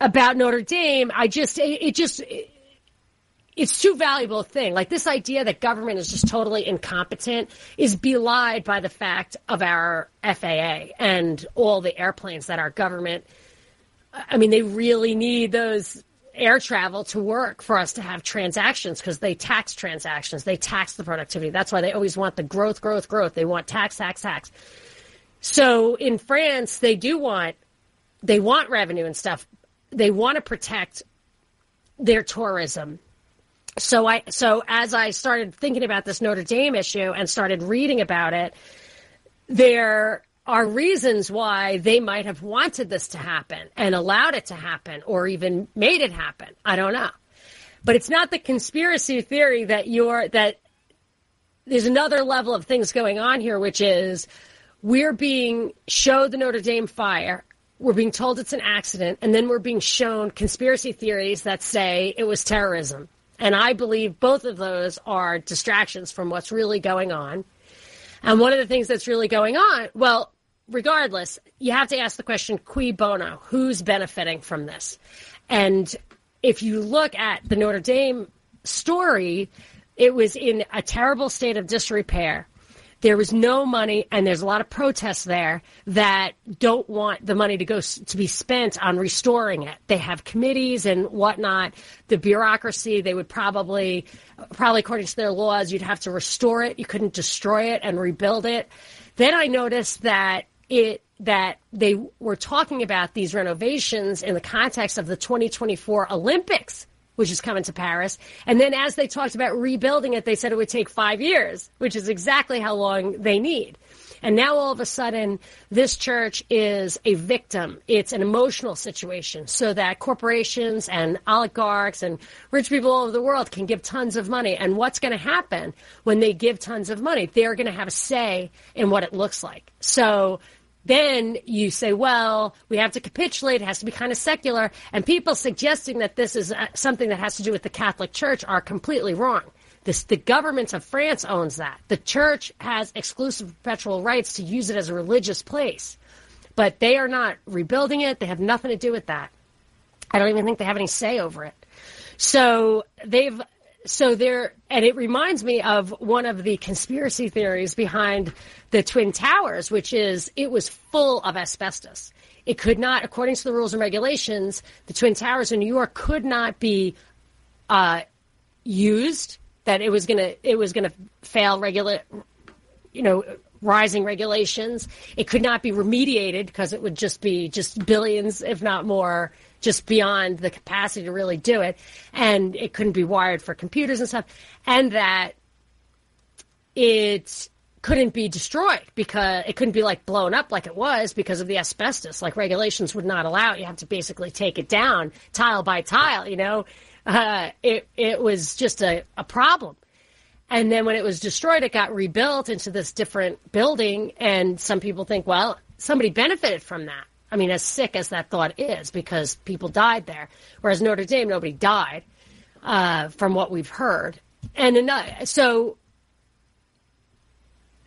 about Notre Dame, I just it, it just it, it's too valuable a thing. Like this idea that government is just totally incompetent is belied by the fact of our FAA and all the airplanes that our government. I mean, they really need those air travel to work for us to have transactions because they tax transactions. They tax the productivity. That's why they always want the growth, growth, growth. They want tax, tax, tax. So in France, they do want they want revenue and stuff. They want to protect their tourism. So I so as I started thinking about this Notre Dame issue and started reading about it, there are reasons why they might have wanted this to happen and allowed it to happen or even made it happen. I don't know. But it's not the conspiracy theory that you're that there's another level of things going on here, which is we're being showed the Notre Dame fire. We're being told it's an accident, and then we're being shown conspiracy theories that say it was terrorism. And I believe both of those are distractions from what's really going on. And one of the things that's really going on, well, regardless, you have to ask the question, cui bono? Who's benefiting from this? And if you look at the Notre Dame story, it was in a terrible state of disrepair. There was no money, and there's a lot of protests there that don't want the money to go to be spent on restoring it. They have committees and whatnot. The bureaucracy, they would probably, probably according to their laws, you'd have to restore it. You couldn't destroy it and rebuild it. Then I noticed that it that they were talking about these renovations in the context of the 2024 Olympics, which is coming to Paris. And then as they talked about rebuilding it, they said it would take five years, which is exactly how long they need. And now all of a sudden, this church is a victim. It's an emotional situation so that corporations and oligarchs and rich people all over the world can give tons of money. And what's going to happen when they give tons of money? They're going to have a say in what it looks like. So then you say, well, we have to capitulate. It has to be kind of secular. And people suggesting that this is uh, something that has to do with the Catholic Church are completely wrong. This, the government of France owns that. The church has exclusive perpetual rights to use it as a religious place. But they are not rebuilding it. They have nothing to do with that. I don't even think they have any say over it. So they've so there, and it reminds me of one of the conspiracy theories behind the Twin Towers, which is it was full of asbestos. It could not, according to the rules and regulations, the Twin Towers in New York could not be uh, used. That it was gonna, it was gonna fail regular, you know, rising regulations. It could not be remediated because it would just be just billions, if not more, just beyond the capacity to really do it. And it couldn't be wired for computers and stuff. And that it couldn't be destroyed because it couldn't be like blown up like it was because of the asbestos. Like regulations would not allow it. You have to basically take it down tile by tile, you know. Uh, it, it was just a, a problem. And then when it was destroyed, it got rebuilt into this different building. And some people think, well, somebody benefited from that. I mean, as sick as that thought is, because people died there. Whereas Notre Dame, nobody died, uh, from what we've heard. And so,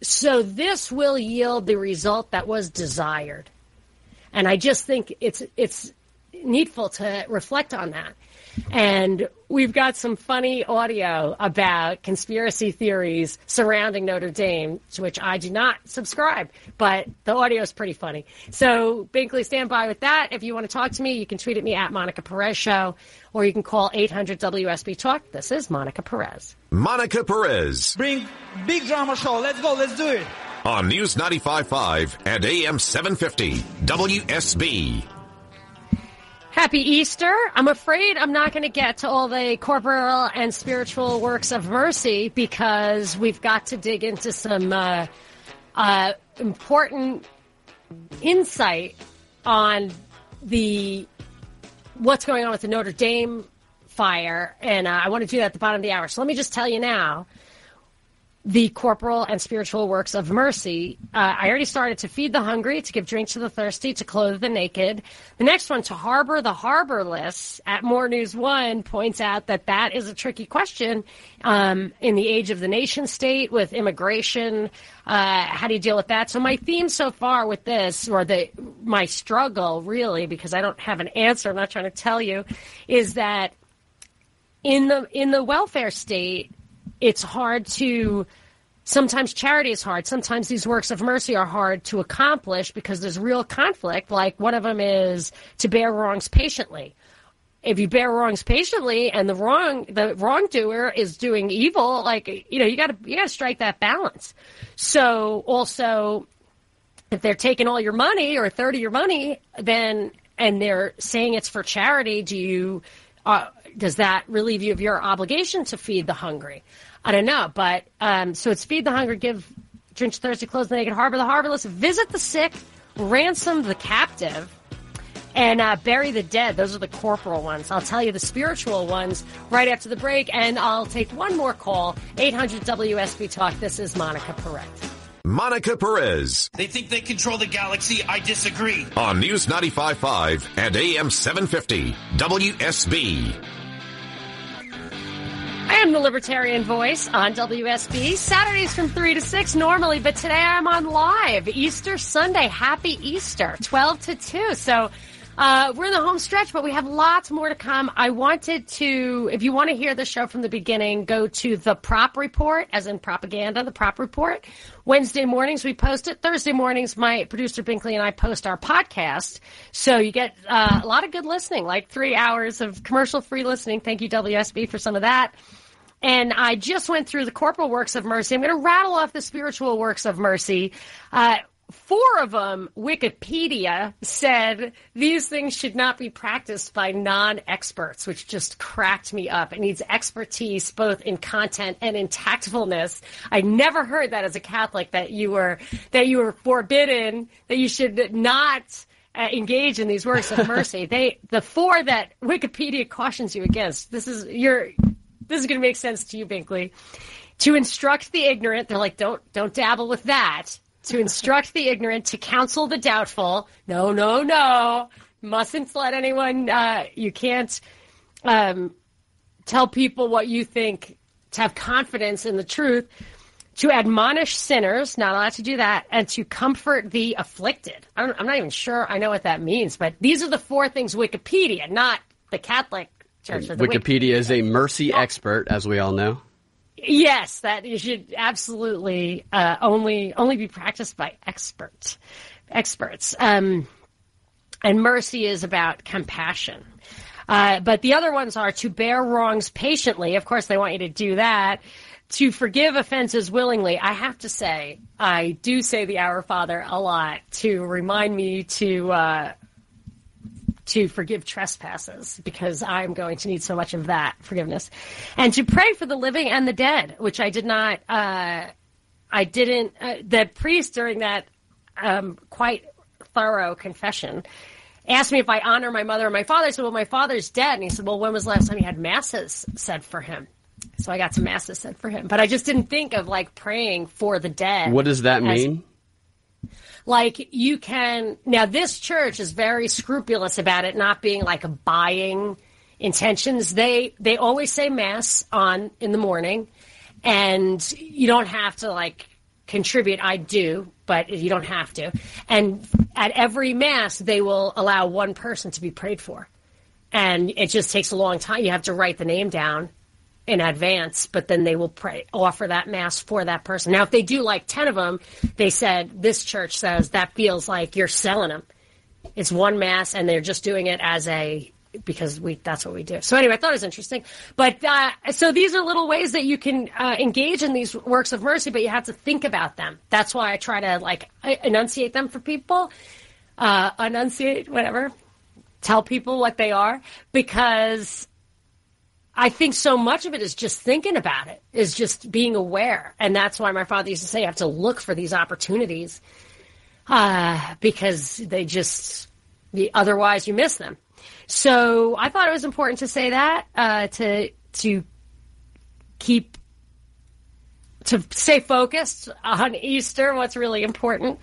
so this will yield the result that was desired. And I just think it's, it's needful to reflect on that. And we've got some funny audio about conspiracy theories surrounding Notre Dame, to which I do not subscribe, but the audio is pretty funny. So, Binkley, stand by with that. If you want to talk to me, you can tweet at me at Monica Perez Show, or you can call 800 WSB Talk. This is Monica Perez. Monica Perez. Bring big drama show. Let's go. Let's do it. On News 95.5 and AM 750, WSB. Happy Easter. I'm afraid I'm not going to get to all the corporal and spiritual works of mercy because we've got to dig into some uh, uh, important insight on the what's going on with the Notre Dame fire, and uh, I want to do that at the bottom of the hour. So let me just tell you now the corporal and spiritual works of mercy. Uh, I already started to feed the hungry, to give drink to the thirsty, to clothe the naked. The next one, to harbor the harborless, at More News One, points out that that is a tricky question um, in the age of the nation state with immigration. Uh, how do you deal with that? So my theme so far with this, or the my struggle really, because I don't have an answer, I'm not trying to tell you, is that in the in the welfare state it's hard to sometimes charity is hard. Sometimes these works of mercy are hard to accomplish because there's real conflict. Like one of them is to bear wrongs patiently. If you bear wrongs patiently and the wrong the wrongdoer is doing evil like you know you got to you got to strike that balance. So also if they're taking all your money or a third of your money then and they're saying it's for charity do you uh, does that relieve you of your obligation to feed the hungry I don't know, but um, so it's feed the hungry, give drink to thirsty, clothe the naked, harbor the harborless, visit the sick, ransom the captive, and uh, bury the dead. Those are the corporal ones. I'll tell you the spiritual ones right after the break, and I'll take one more call. 800 WSB Talk. This is Monica Perez. Monica Perez. They think they control the galaxy. I disagree. On News 95.5 and AM 750 WSB. I am the Libertarian Voice on WSB. Saturdays from 3 to 6 normally, but today I'm on live. Easter Sunday. Happy Easter. 12 to 2. So, uh, we're in the home stretch, but we have lots more to come. I wanted to, if you want to hear the show from the beginning, go to the Prop Report, as in propaganda, the Prop Report. Wednesday mornings we post it. Thursday mornings, my producer Binkley and I post our podcast. So you get uh, a lot of good listening, like three hours of commercial free listening. Thank you, WSB, for some of that. And I just went through the corporal works of mercy. I'm going to rattle off the spiritual works of mercy. Uh, four of them, Wikipedia said these things should not be practiced by non-experts, which just cracked me up. It needs expertise both in content and in tactfulness. I never heard that as a Catholic that you were that you were forbidden that you should not uh, engage in these works of mercy. they the four that Wikipedia cautions you against. This is you're this is going to make sense to you, Binkley. To instruct the ignorant, they're like, don't don't dabble with that. To instruct the ignorant, to counsel the doubtful. No, no, no. Mustn't let anyone. Uh, you can't um, tell people what you think. To have confidence in the truth. To admonish sinners, not allowed to do that, and to comfort the afflicted. I'm, I'm not even sure I know what that means, but these are the four things Wikipedia, not the Catholic Church. Wikipedia is a mercy expert, as we all know. Yes, that you should absolutely uh, only only be practiced by experts. Experts. Um, and mercy is about compassion. Uh, but the other ones are to bear wrongs patiently. Of course, they want you to do that. To forgive offenses willingly. I have to say, I do say the Our Father a lot to remind me to uh, to forgive trespasses because I'm going to need so much of that forgiveness, and to pray for the living and the dead, which I did not. Uh, I didn't. Uh, the priest during that um, quite thorough confession asked me if I honor my mother and my father. I said, "Well, my father's dead," and he said, "Well, when was the last time you had masses said for him?" So I got some masses said for him, but I just didn't think of like praying for the dead. What does that mean? Like you can now this church is very scrupulous about it not being like a buying intentions. They they always say mass on in the morning and you don't have to like contribute. I do but you don't have to. And at every mass they will allow one person to be prayed for. And it just takes a long time. You have to write the name down in advance, but then they will pray, offer that mass for that person. Now, if they do like 10 of them, they said, this church says that feels like you're selling them. It's one mass and they're just doing it as a, because we, that's what we do. So anyway, I thought it was interesting. But, uh, so these are little ways that you can, uh, engage in these works of mercy, but you have to think about them. That's why I try to like enunciate them for people, uh, enunciate, whatever tell people what they are because I think so much of it is just thinking about it, is just being aware. And that's why my father used to say, you have to look for these opportunities uh, because they just, otherwise you miss them. So I thought it was important to say that, uh, to, to keep, to stay focused on Easter, what's really important.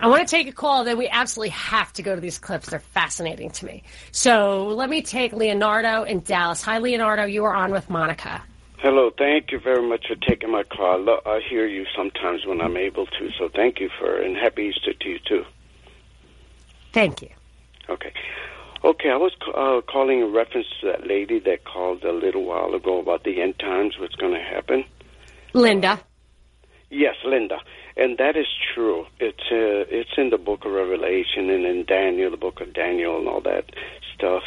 I want to take a call, then we absolutely have to go to these clips. They're fascinating to me. So let me take Leonardo in Dallas. Hi, Leonardo. You are on with Monica. Hello. Thank you very much for taking my call. I hear you sometimes when I'm able to, so thank you for, and happy Easter to you too. Thank you. Okay. Okay, I was uh, calling in reference to that lady that called a little while ago about the end times, what's going to happen. Linda. Yes, Linda and that is true. It's uh, it's in the Book of Revelation and in Daniel, the Book of Daniel, and all that stuff.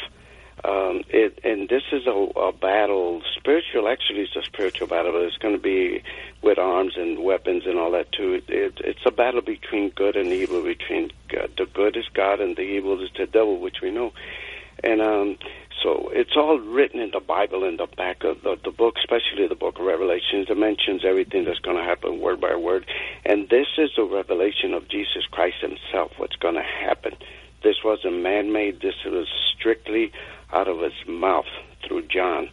Um, it and this is a, a battle, spiritual. Actually, it's a spiritual battle, but it's going to be with arms and weapons and all that too. It, it, it's a battle between good and evil. Between God. the good is God and the evil is the devil, which we know. And um, so it's all written in the Bible in the back of the, the book, especially the book of Revelations. It mentions everything that's going to happen word by word. And this is a revelation of Jesus Christ himself, what's going to happen. This wasn't man made, this was strictly out of his mouth through John,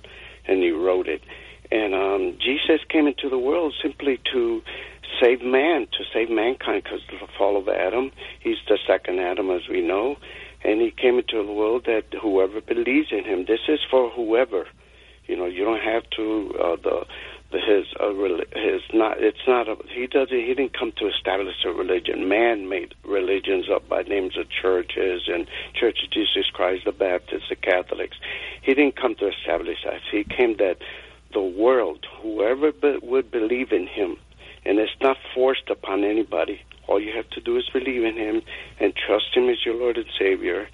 and he wrote it. And um, Jesus came into the world simply to save man, to save mankind, because of the fall of Adam. He's the second Adam, as we know and he came into the world that whoever believes in him. This is for whoever. You know, you don't have to uh, the, his uh, his not. It's not a. He doesn't. He didn't come to establish a religion. Man made religions up by names of churches and Church of Jesus Christ, the Baptists, the Catholics. He didn't come to establish that. He came that the world, whoever be, would believe in him, and it's not forced upon anybody. All you have to do is believe in Him and trust Him as your Lord and Savior.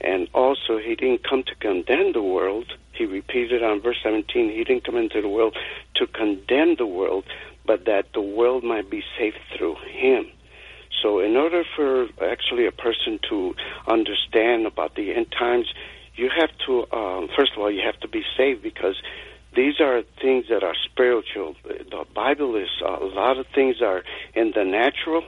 And also, He didn't come to condemn the world. He repeated on verse 17, He didn't come into the world to condemn the world, but that the world might be saved through Him. So, in order for actually a person to understand about the end times, you have to, um, first of all, you have to be saved because these are things that are spiritual. The Bible is a lot of things are in the natural,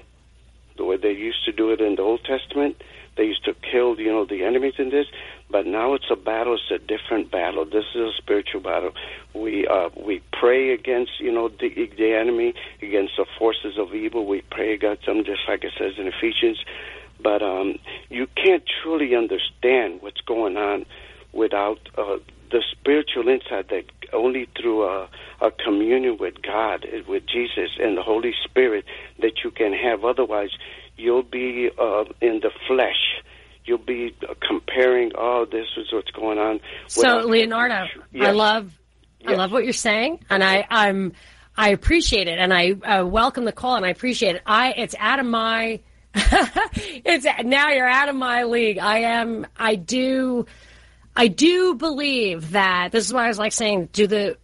the way they used to do it in the Old Testament. They used to kill, you know, the enemies in this, but now it's a battle. It's a different battle. This is a spiritual battle. We uh, we pray against, you know, the the enemy, against the forces of evil. We pray against them, just like it says in Ephesians. But um, you can't truly understand what's going on without uh, the spiritual insight that only through a, a communion with God, with Jesus and the Holy Spirit, that you can have. Otherwise, you'll be uh, in the flesh. You'll be comparing. Oh, this is what's going on. So, Leonardo, yes. I love, yes. I love what you're saying, and I, I'm, I appreciate it, and I uh, welcome the call, and I appreciate it. I, it's out of my, it's now you're out of my league. I am. I do I do believe that this is why I was like saying, do the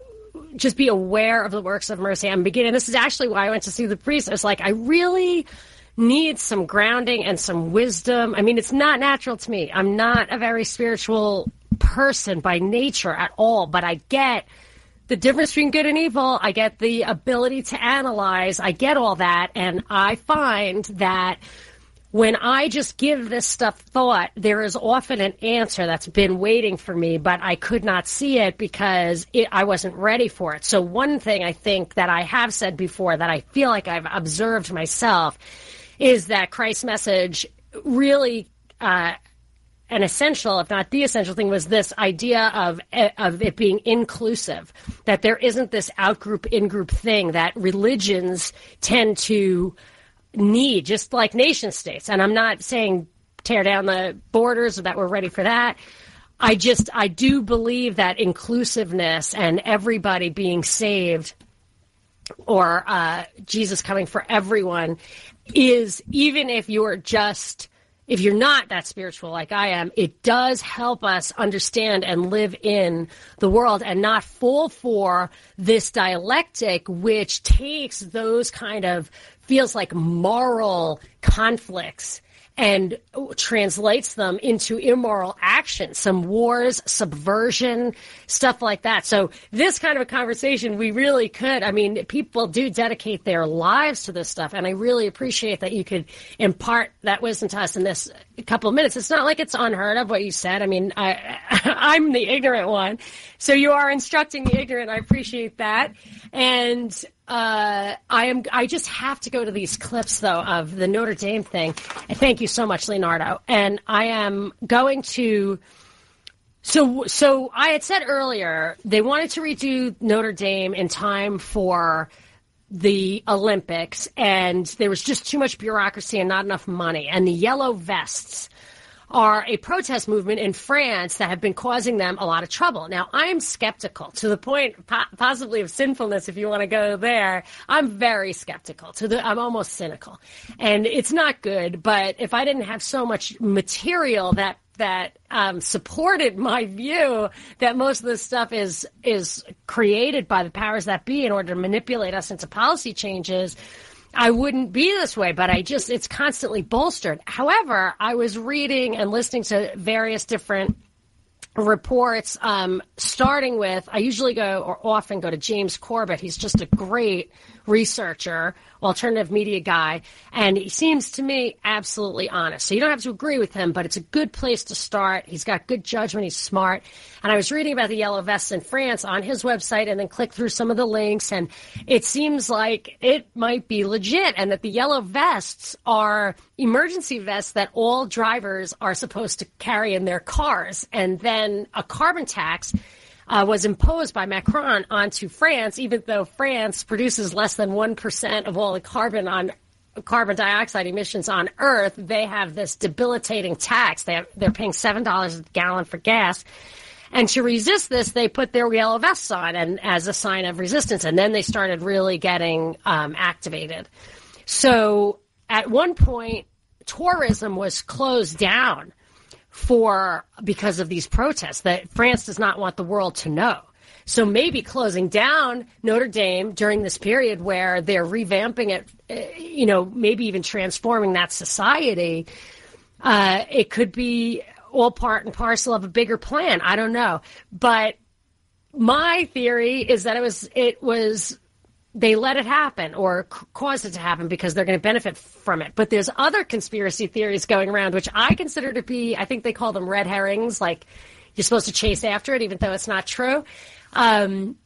just be aware of the works of mercy. I'm beginning. This is actually why I went to see the priest. I was like, I really need some grounding and some wisdom. I mean, it's not natural to me. I'm not a very spiritual person by nature at all, but I get the difference between good and evil. I get the ability to analyze. I get all that. And I find that when I just give this stuff thought, there is often an answer that's been waiting for me, but I could not see it because it, I wasn't ready for it. So one thing I think that I have said before that I feel like I've observed myself is that Christ's message really, uh, an essential, if not the essential thing, was this idea of of it being inclusive. That there isn't this out group, in group thing that religions tend to need, just like nation states. And I'm not saying tear down the borders or that we're ready for that. I just, I do believe that inclusiveness and everybody being saved or uh, Jesus coming for everyone is, even if you're just, if you're not that spiritual like I am, it does help us understand and live in the world and not fall for this dialectic, which takes those kind of feels like moral conflicts and translates them into immoral action, some wars, subversion, stuff like that. So this kind of a conversation, we really could. I mean, people do dedicate their lives to this stuff, and I really appreciate that you could impart that wisdom to us in this couple of minutes. It's not like it's unheard of what you said. I mean, I, I'm the ignorant one, so you are instructing the ignorant. I appreciate that, and uh, I am. I just have to go to these clips though of the Notre Dame thing. And thank you so much, Leonardo. And I am going to. So, so I had said earlier they wanted to redo Notre Dame in time for the Olympics, and there was just too much bureaucracy and not enough money. And the yellow vests are a protest movement in France that have been causing them a lot of trouble. Now, I'm skeptical to the point po- possibly of sinfulness, if you want to go there. I'm very skeptical to the, I'm almost cynical. And it's not good, but if I didn't have so much material that that um, supported my view that most of this stuff is is created by the powers that be in order to manipulate us into policy changes. I wouldn't be this way, but I just, it's constantly bolstered. However, I was reading and listening to various different reports, um, starting with, I usually go or often go to James Corbett. He's just a great researcher, alternative media guy, and he seems to me absolutely honest. So you don't have to agree with him, but it's a good place to start. He's got good judgment. He's smart. And I was reading about the yellow vests in France on his website and then clicked through some of the links and it seems like it might be legit and that the yellow vests are emergency vests that all drivers are supposed to carry in their cars and then a carbon tax uh, was imposed by Macron onto France, even though France produces less than 1% of all the carbon on carbon dioxide emissions on Earth, they have this debilitating tax. They have, they're paying $7 a gallon for gas. And to resist this, they put their yellow vests on and as a sign of resistance. And then they started really getting um, activated. So at one point, tourism was closed down for because of these protests that France does not want the world to know. So maybe closing down Notre Dame during this period where they're revamping it, eh, you know, maybe even transforming that society, uh, it could be all part and parcel of a bigger plan. I don't know, but my theory is that it was it was they let it happen or c- caused it to happen because they're going to benefit from it. But there's other conspiracy theories going around, which I consider to be, I think they call them red herrings, like you're supposed to chase after it, even though it's not true. Um,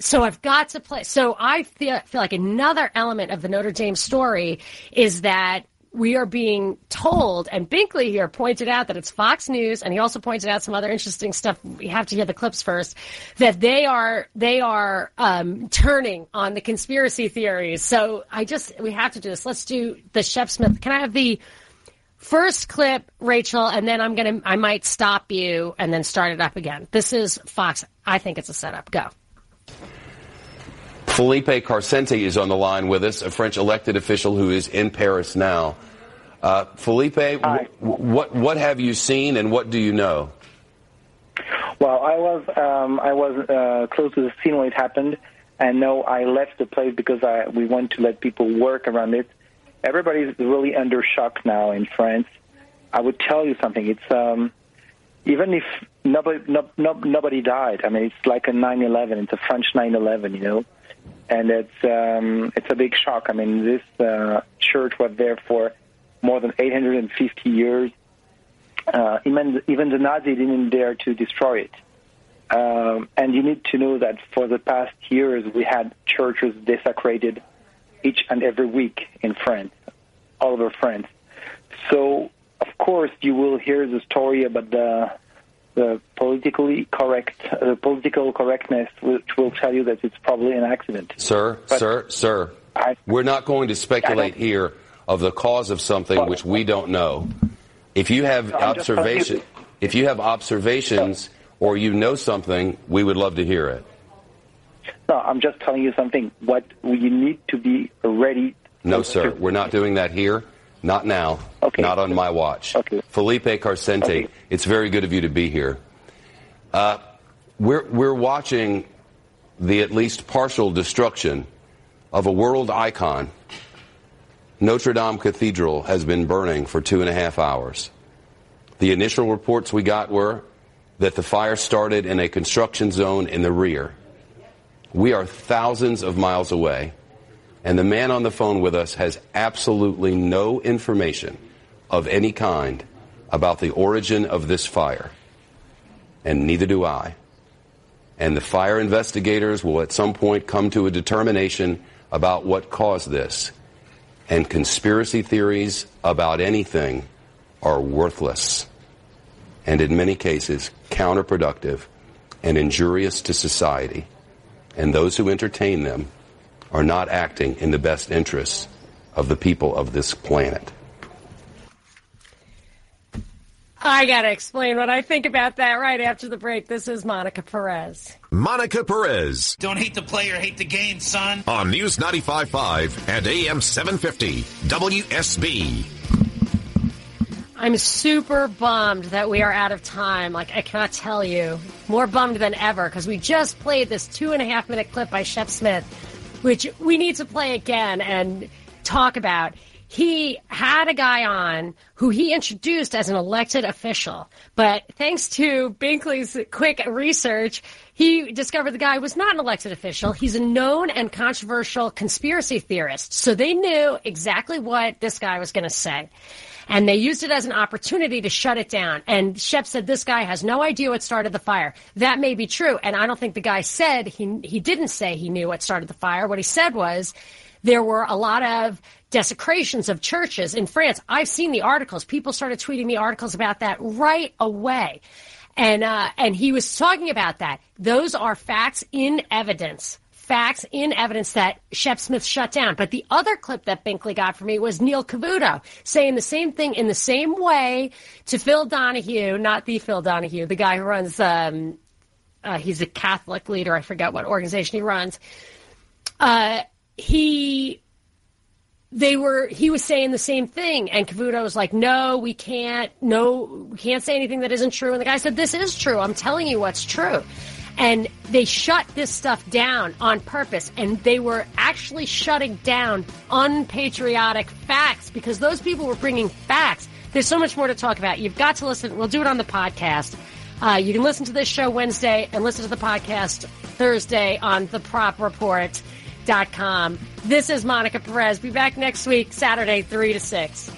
so I've got to play. So I feel, feel like another element of the Notre Dame story is that we are being told, and Binkley here pointed out that it's Fox News, and he also pointed out some other interesting stuff. We have to hear the clips first. That they are they are um, turning on the conspiracy theories. So I just we have to do this. Let's do the Shep Smith. Can I have the first clip, Rachel, and then I'm gonna I might stop you and then start it up again. This is Fox. I think it's a setup. Go. Philippe Karsenty is on the line with us, a French elected official who is in Paris now. Uh, Philippe, w- what what have you seen and what do you know? Well, I was um, I was uh, close to the scene when it happened, and no, I left the place because I, we want to let people work around it. Everybody's really under shock now in France. I would tell you something. It's um, even if nobody no, no, nobody died. I mean, it's like a 9/11. It's a French 9/11, you know and it's um, it's a big shock. I mean, this uh, church was there for more than 850 years. Uh, even even the Nazis didn't dare to destroy it. Um, and you need to know that for the past years, we had churches desecrated each and every week in France, all over France. So, of course, you will hear the story about the the politically correct, the political correctness, which will tell you that it's probably an accident. Sir, But sir, sir, I- we're not going to speculate here of the cause of something which we don't know. If you have I'm just telling you- observation, if you have observations or you know something, we would love to hear it. No, I'm just telling you something. What you need to be ready. No, sir, we're not doing that here. Not now. Not on my watch. Philippe Karsenty, it's very good of you to be here. Uh, we're, we're watching the at least partial destruction of a world icon Notre Dame Cathedral has been burning for two and a half hours. The initial reports we got were that the fire started in a construction zone in the rear. We are thousands of miles away, and the man on the phone with us has absolutely no information of any kind about the origin of this fire. And neither do I. And the fire investigators will at some point come to a determination about what caused this and conspiracy theories about anything are worthless and in many cases counterproductive and injurious to society. And those who entertain them are not acting in the best interests of the people of this planet. I got to explain what I think about that right after the break. This is Monica Perez. Monica Perez. Don't hate the player, hate the game, son. On News 95.5 and AM 750 WSB. I'm super bummed that we are out of time. Like, I cannot tell you. More bummed than ever because we just played this two and a half minute clip by Shep Smith, which we need to play again and talk about he had a guy on who he introduced as an elected official. But thanks to Binkley's quick research, he discovered the guy was not an elected official. He's a known and controversial conspiracy theorist. So they knew exactly what this guy was going to say. And they used it as an opportunity to shut it down. And Shep said this guy has no idea what started the fire. That may be true. And I don't think the guy said he, he didn't say he knew what started the fire. What he said was, there were a lot of desecrations of churches in France. I've seen the articles. People started tweeting the articles about that right away. And, uh, and he was talking about that. Those are facts in evidence. Facts in evidence that Shep Smith shut down. But the other clip that Binkley got for me was Neil Cavuto saying the same thing in the same way to Phil Donahue, not the Phil Donahue, the guy who runs, um, uh, he's a Catholic leader. I forget what organization he runs. Uh, he they were he was saying the same thing and Cavuto was like no we can't no we can't say anything that isn't true and the guy said this is true I'm telling you what's true and they shut this stuff down on purpose and they were actually shutting down unpatriotic facts because those people were bringing facts there's so much more to talk about you've got to listen we'll do it on the podcast uh, you can listen to this show Wednesday and listen to the podcast Thursday on the prop report. This is Monica Perez. Be back next week, Saturday, 3 to 6.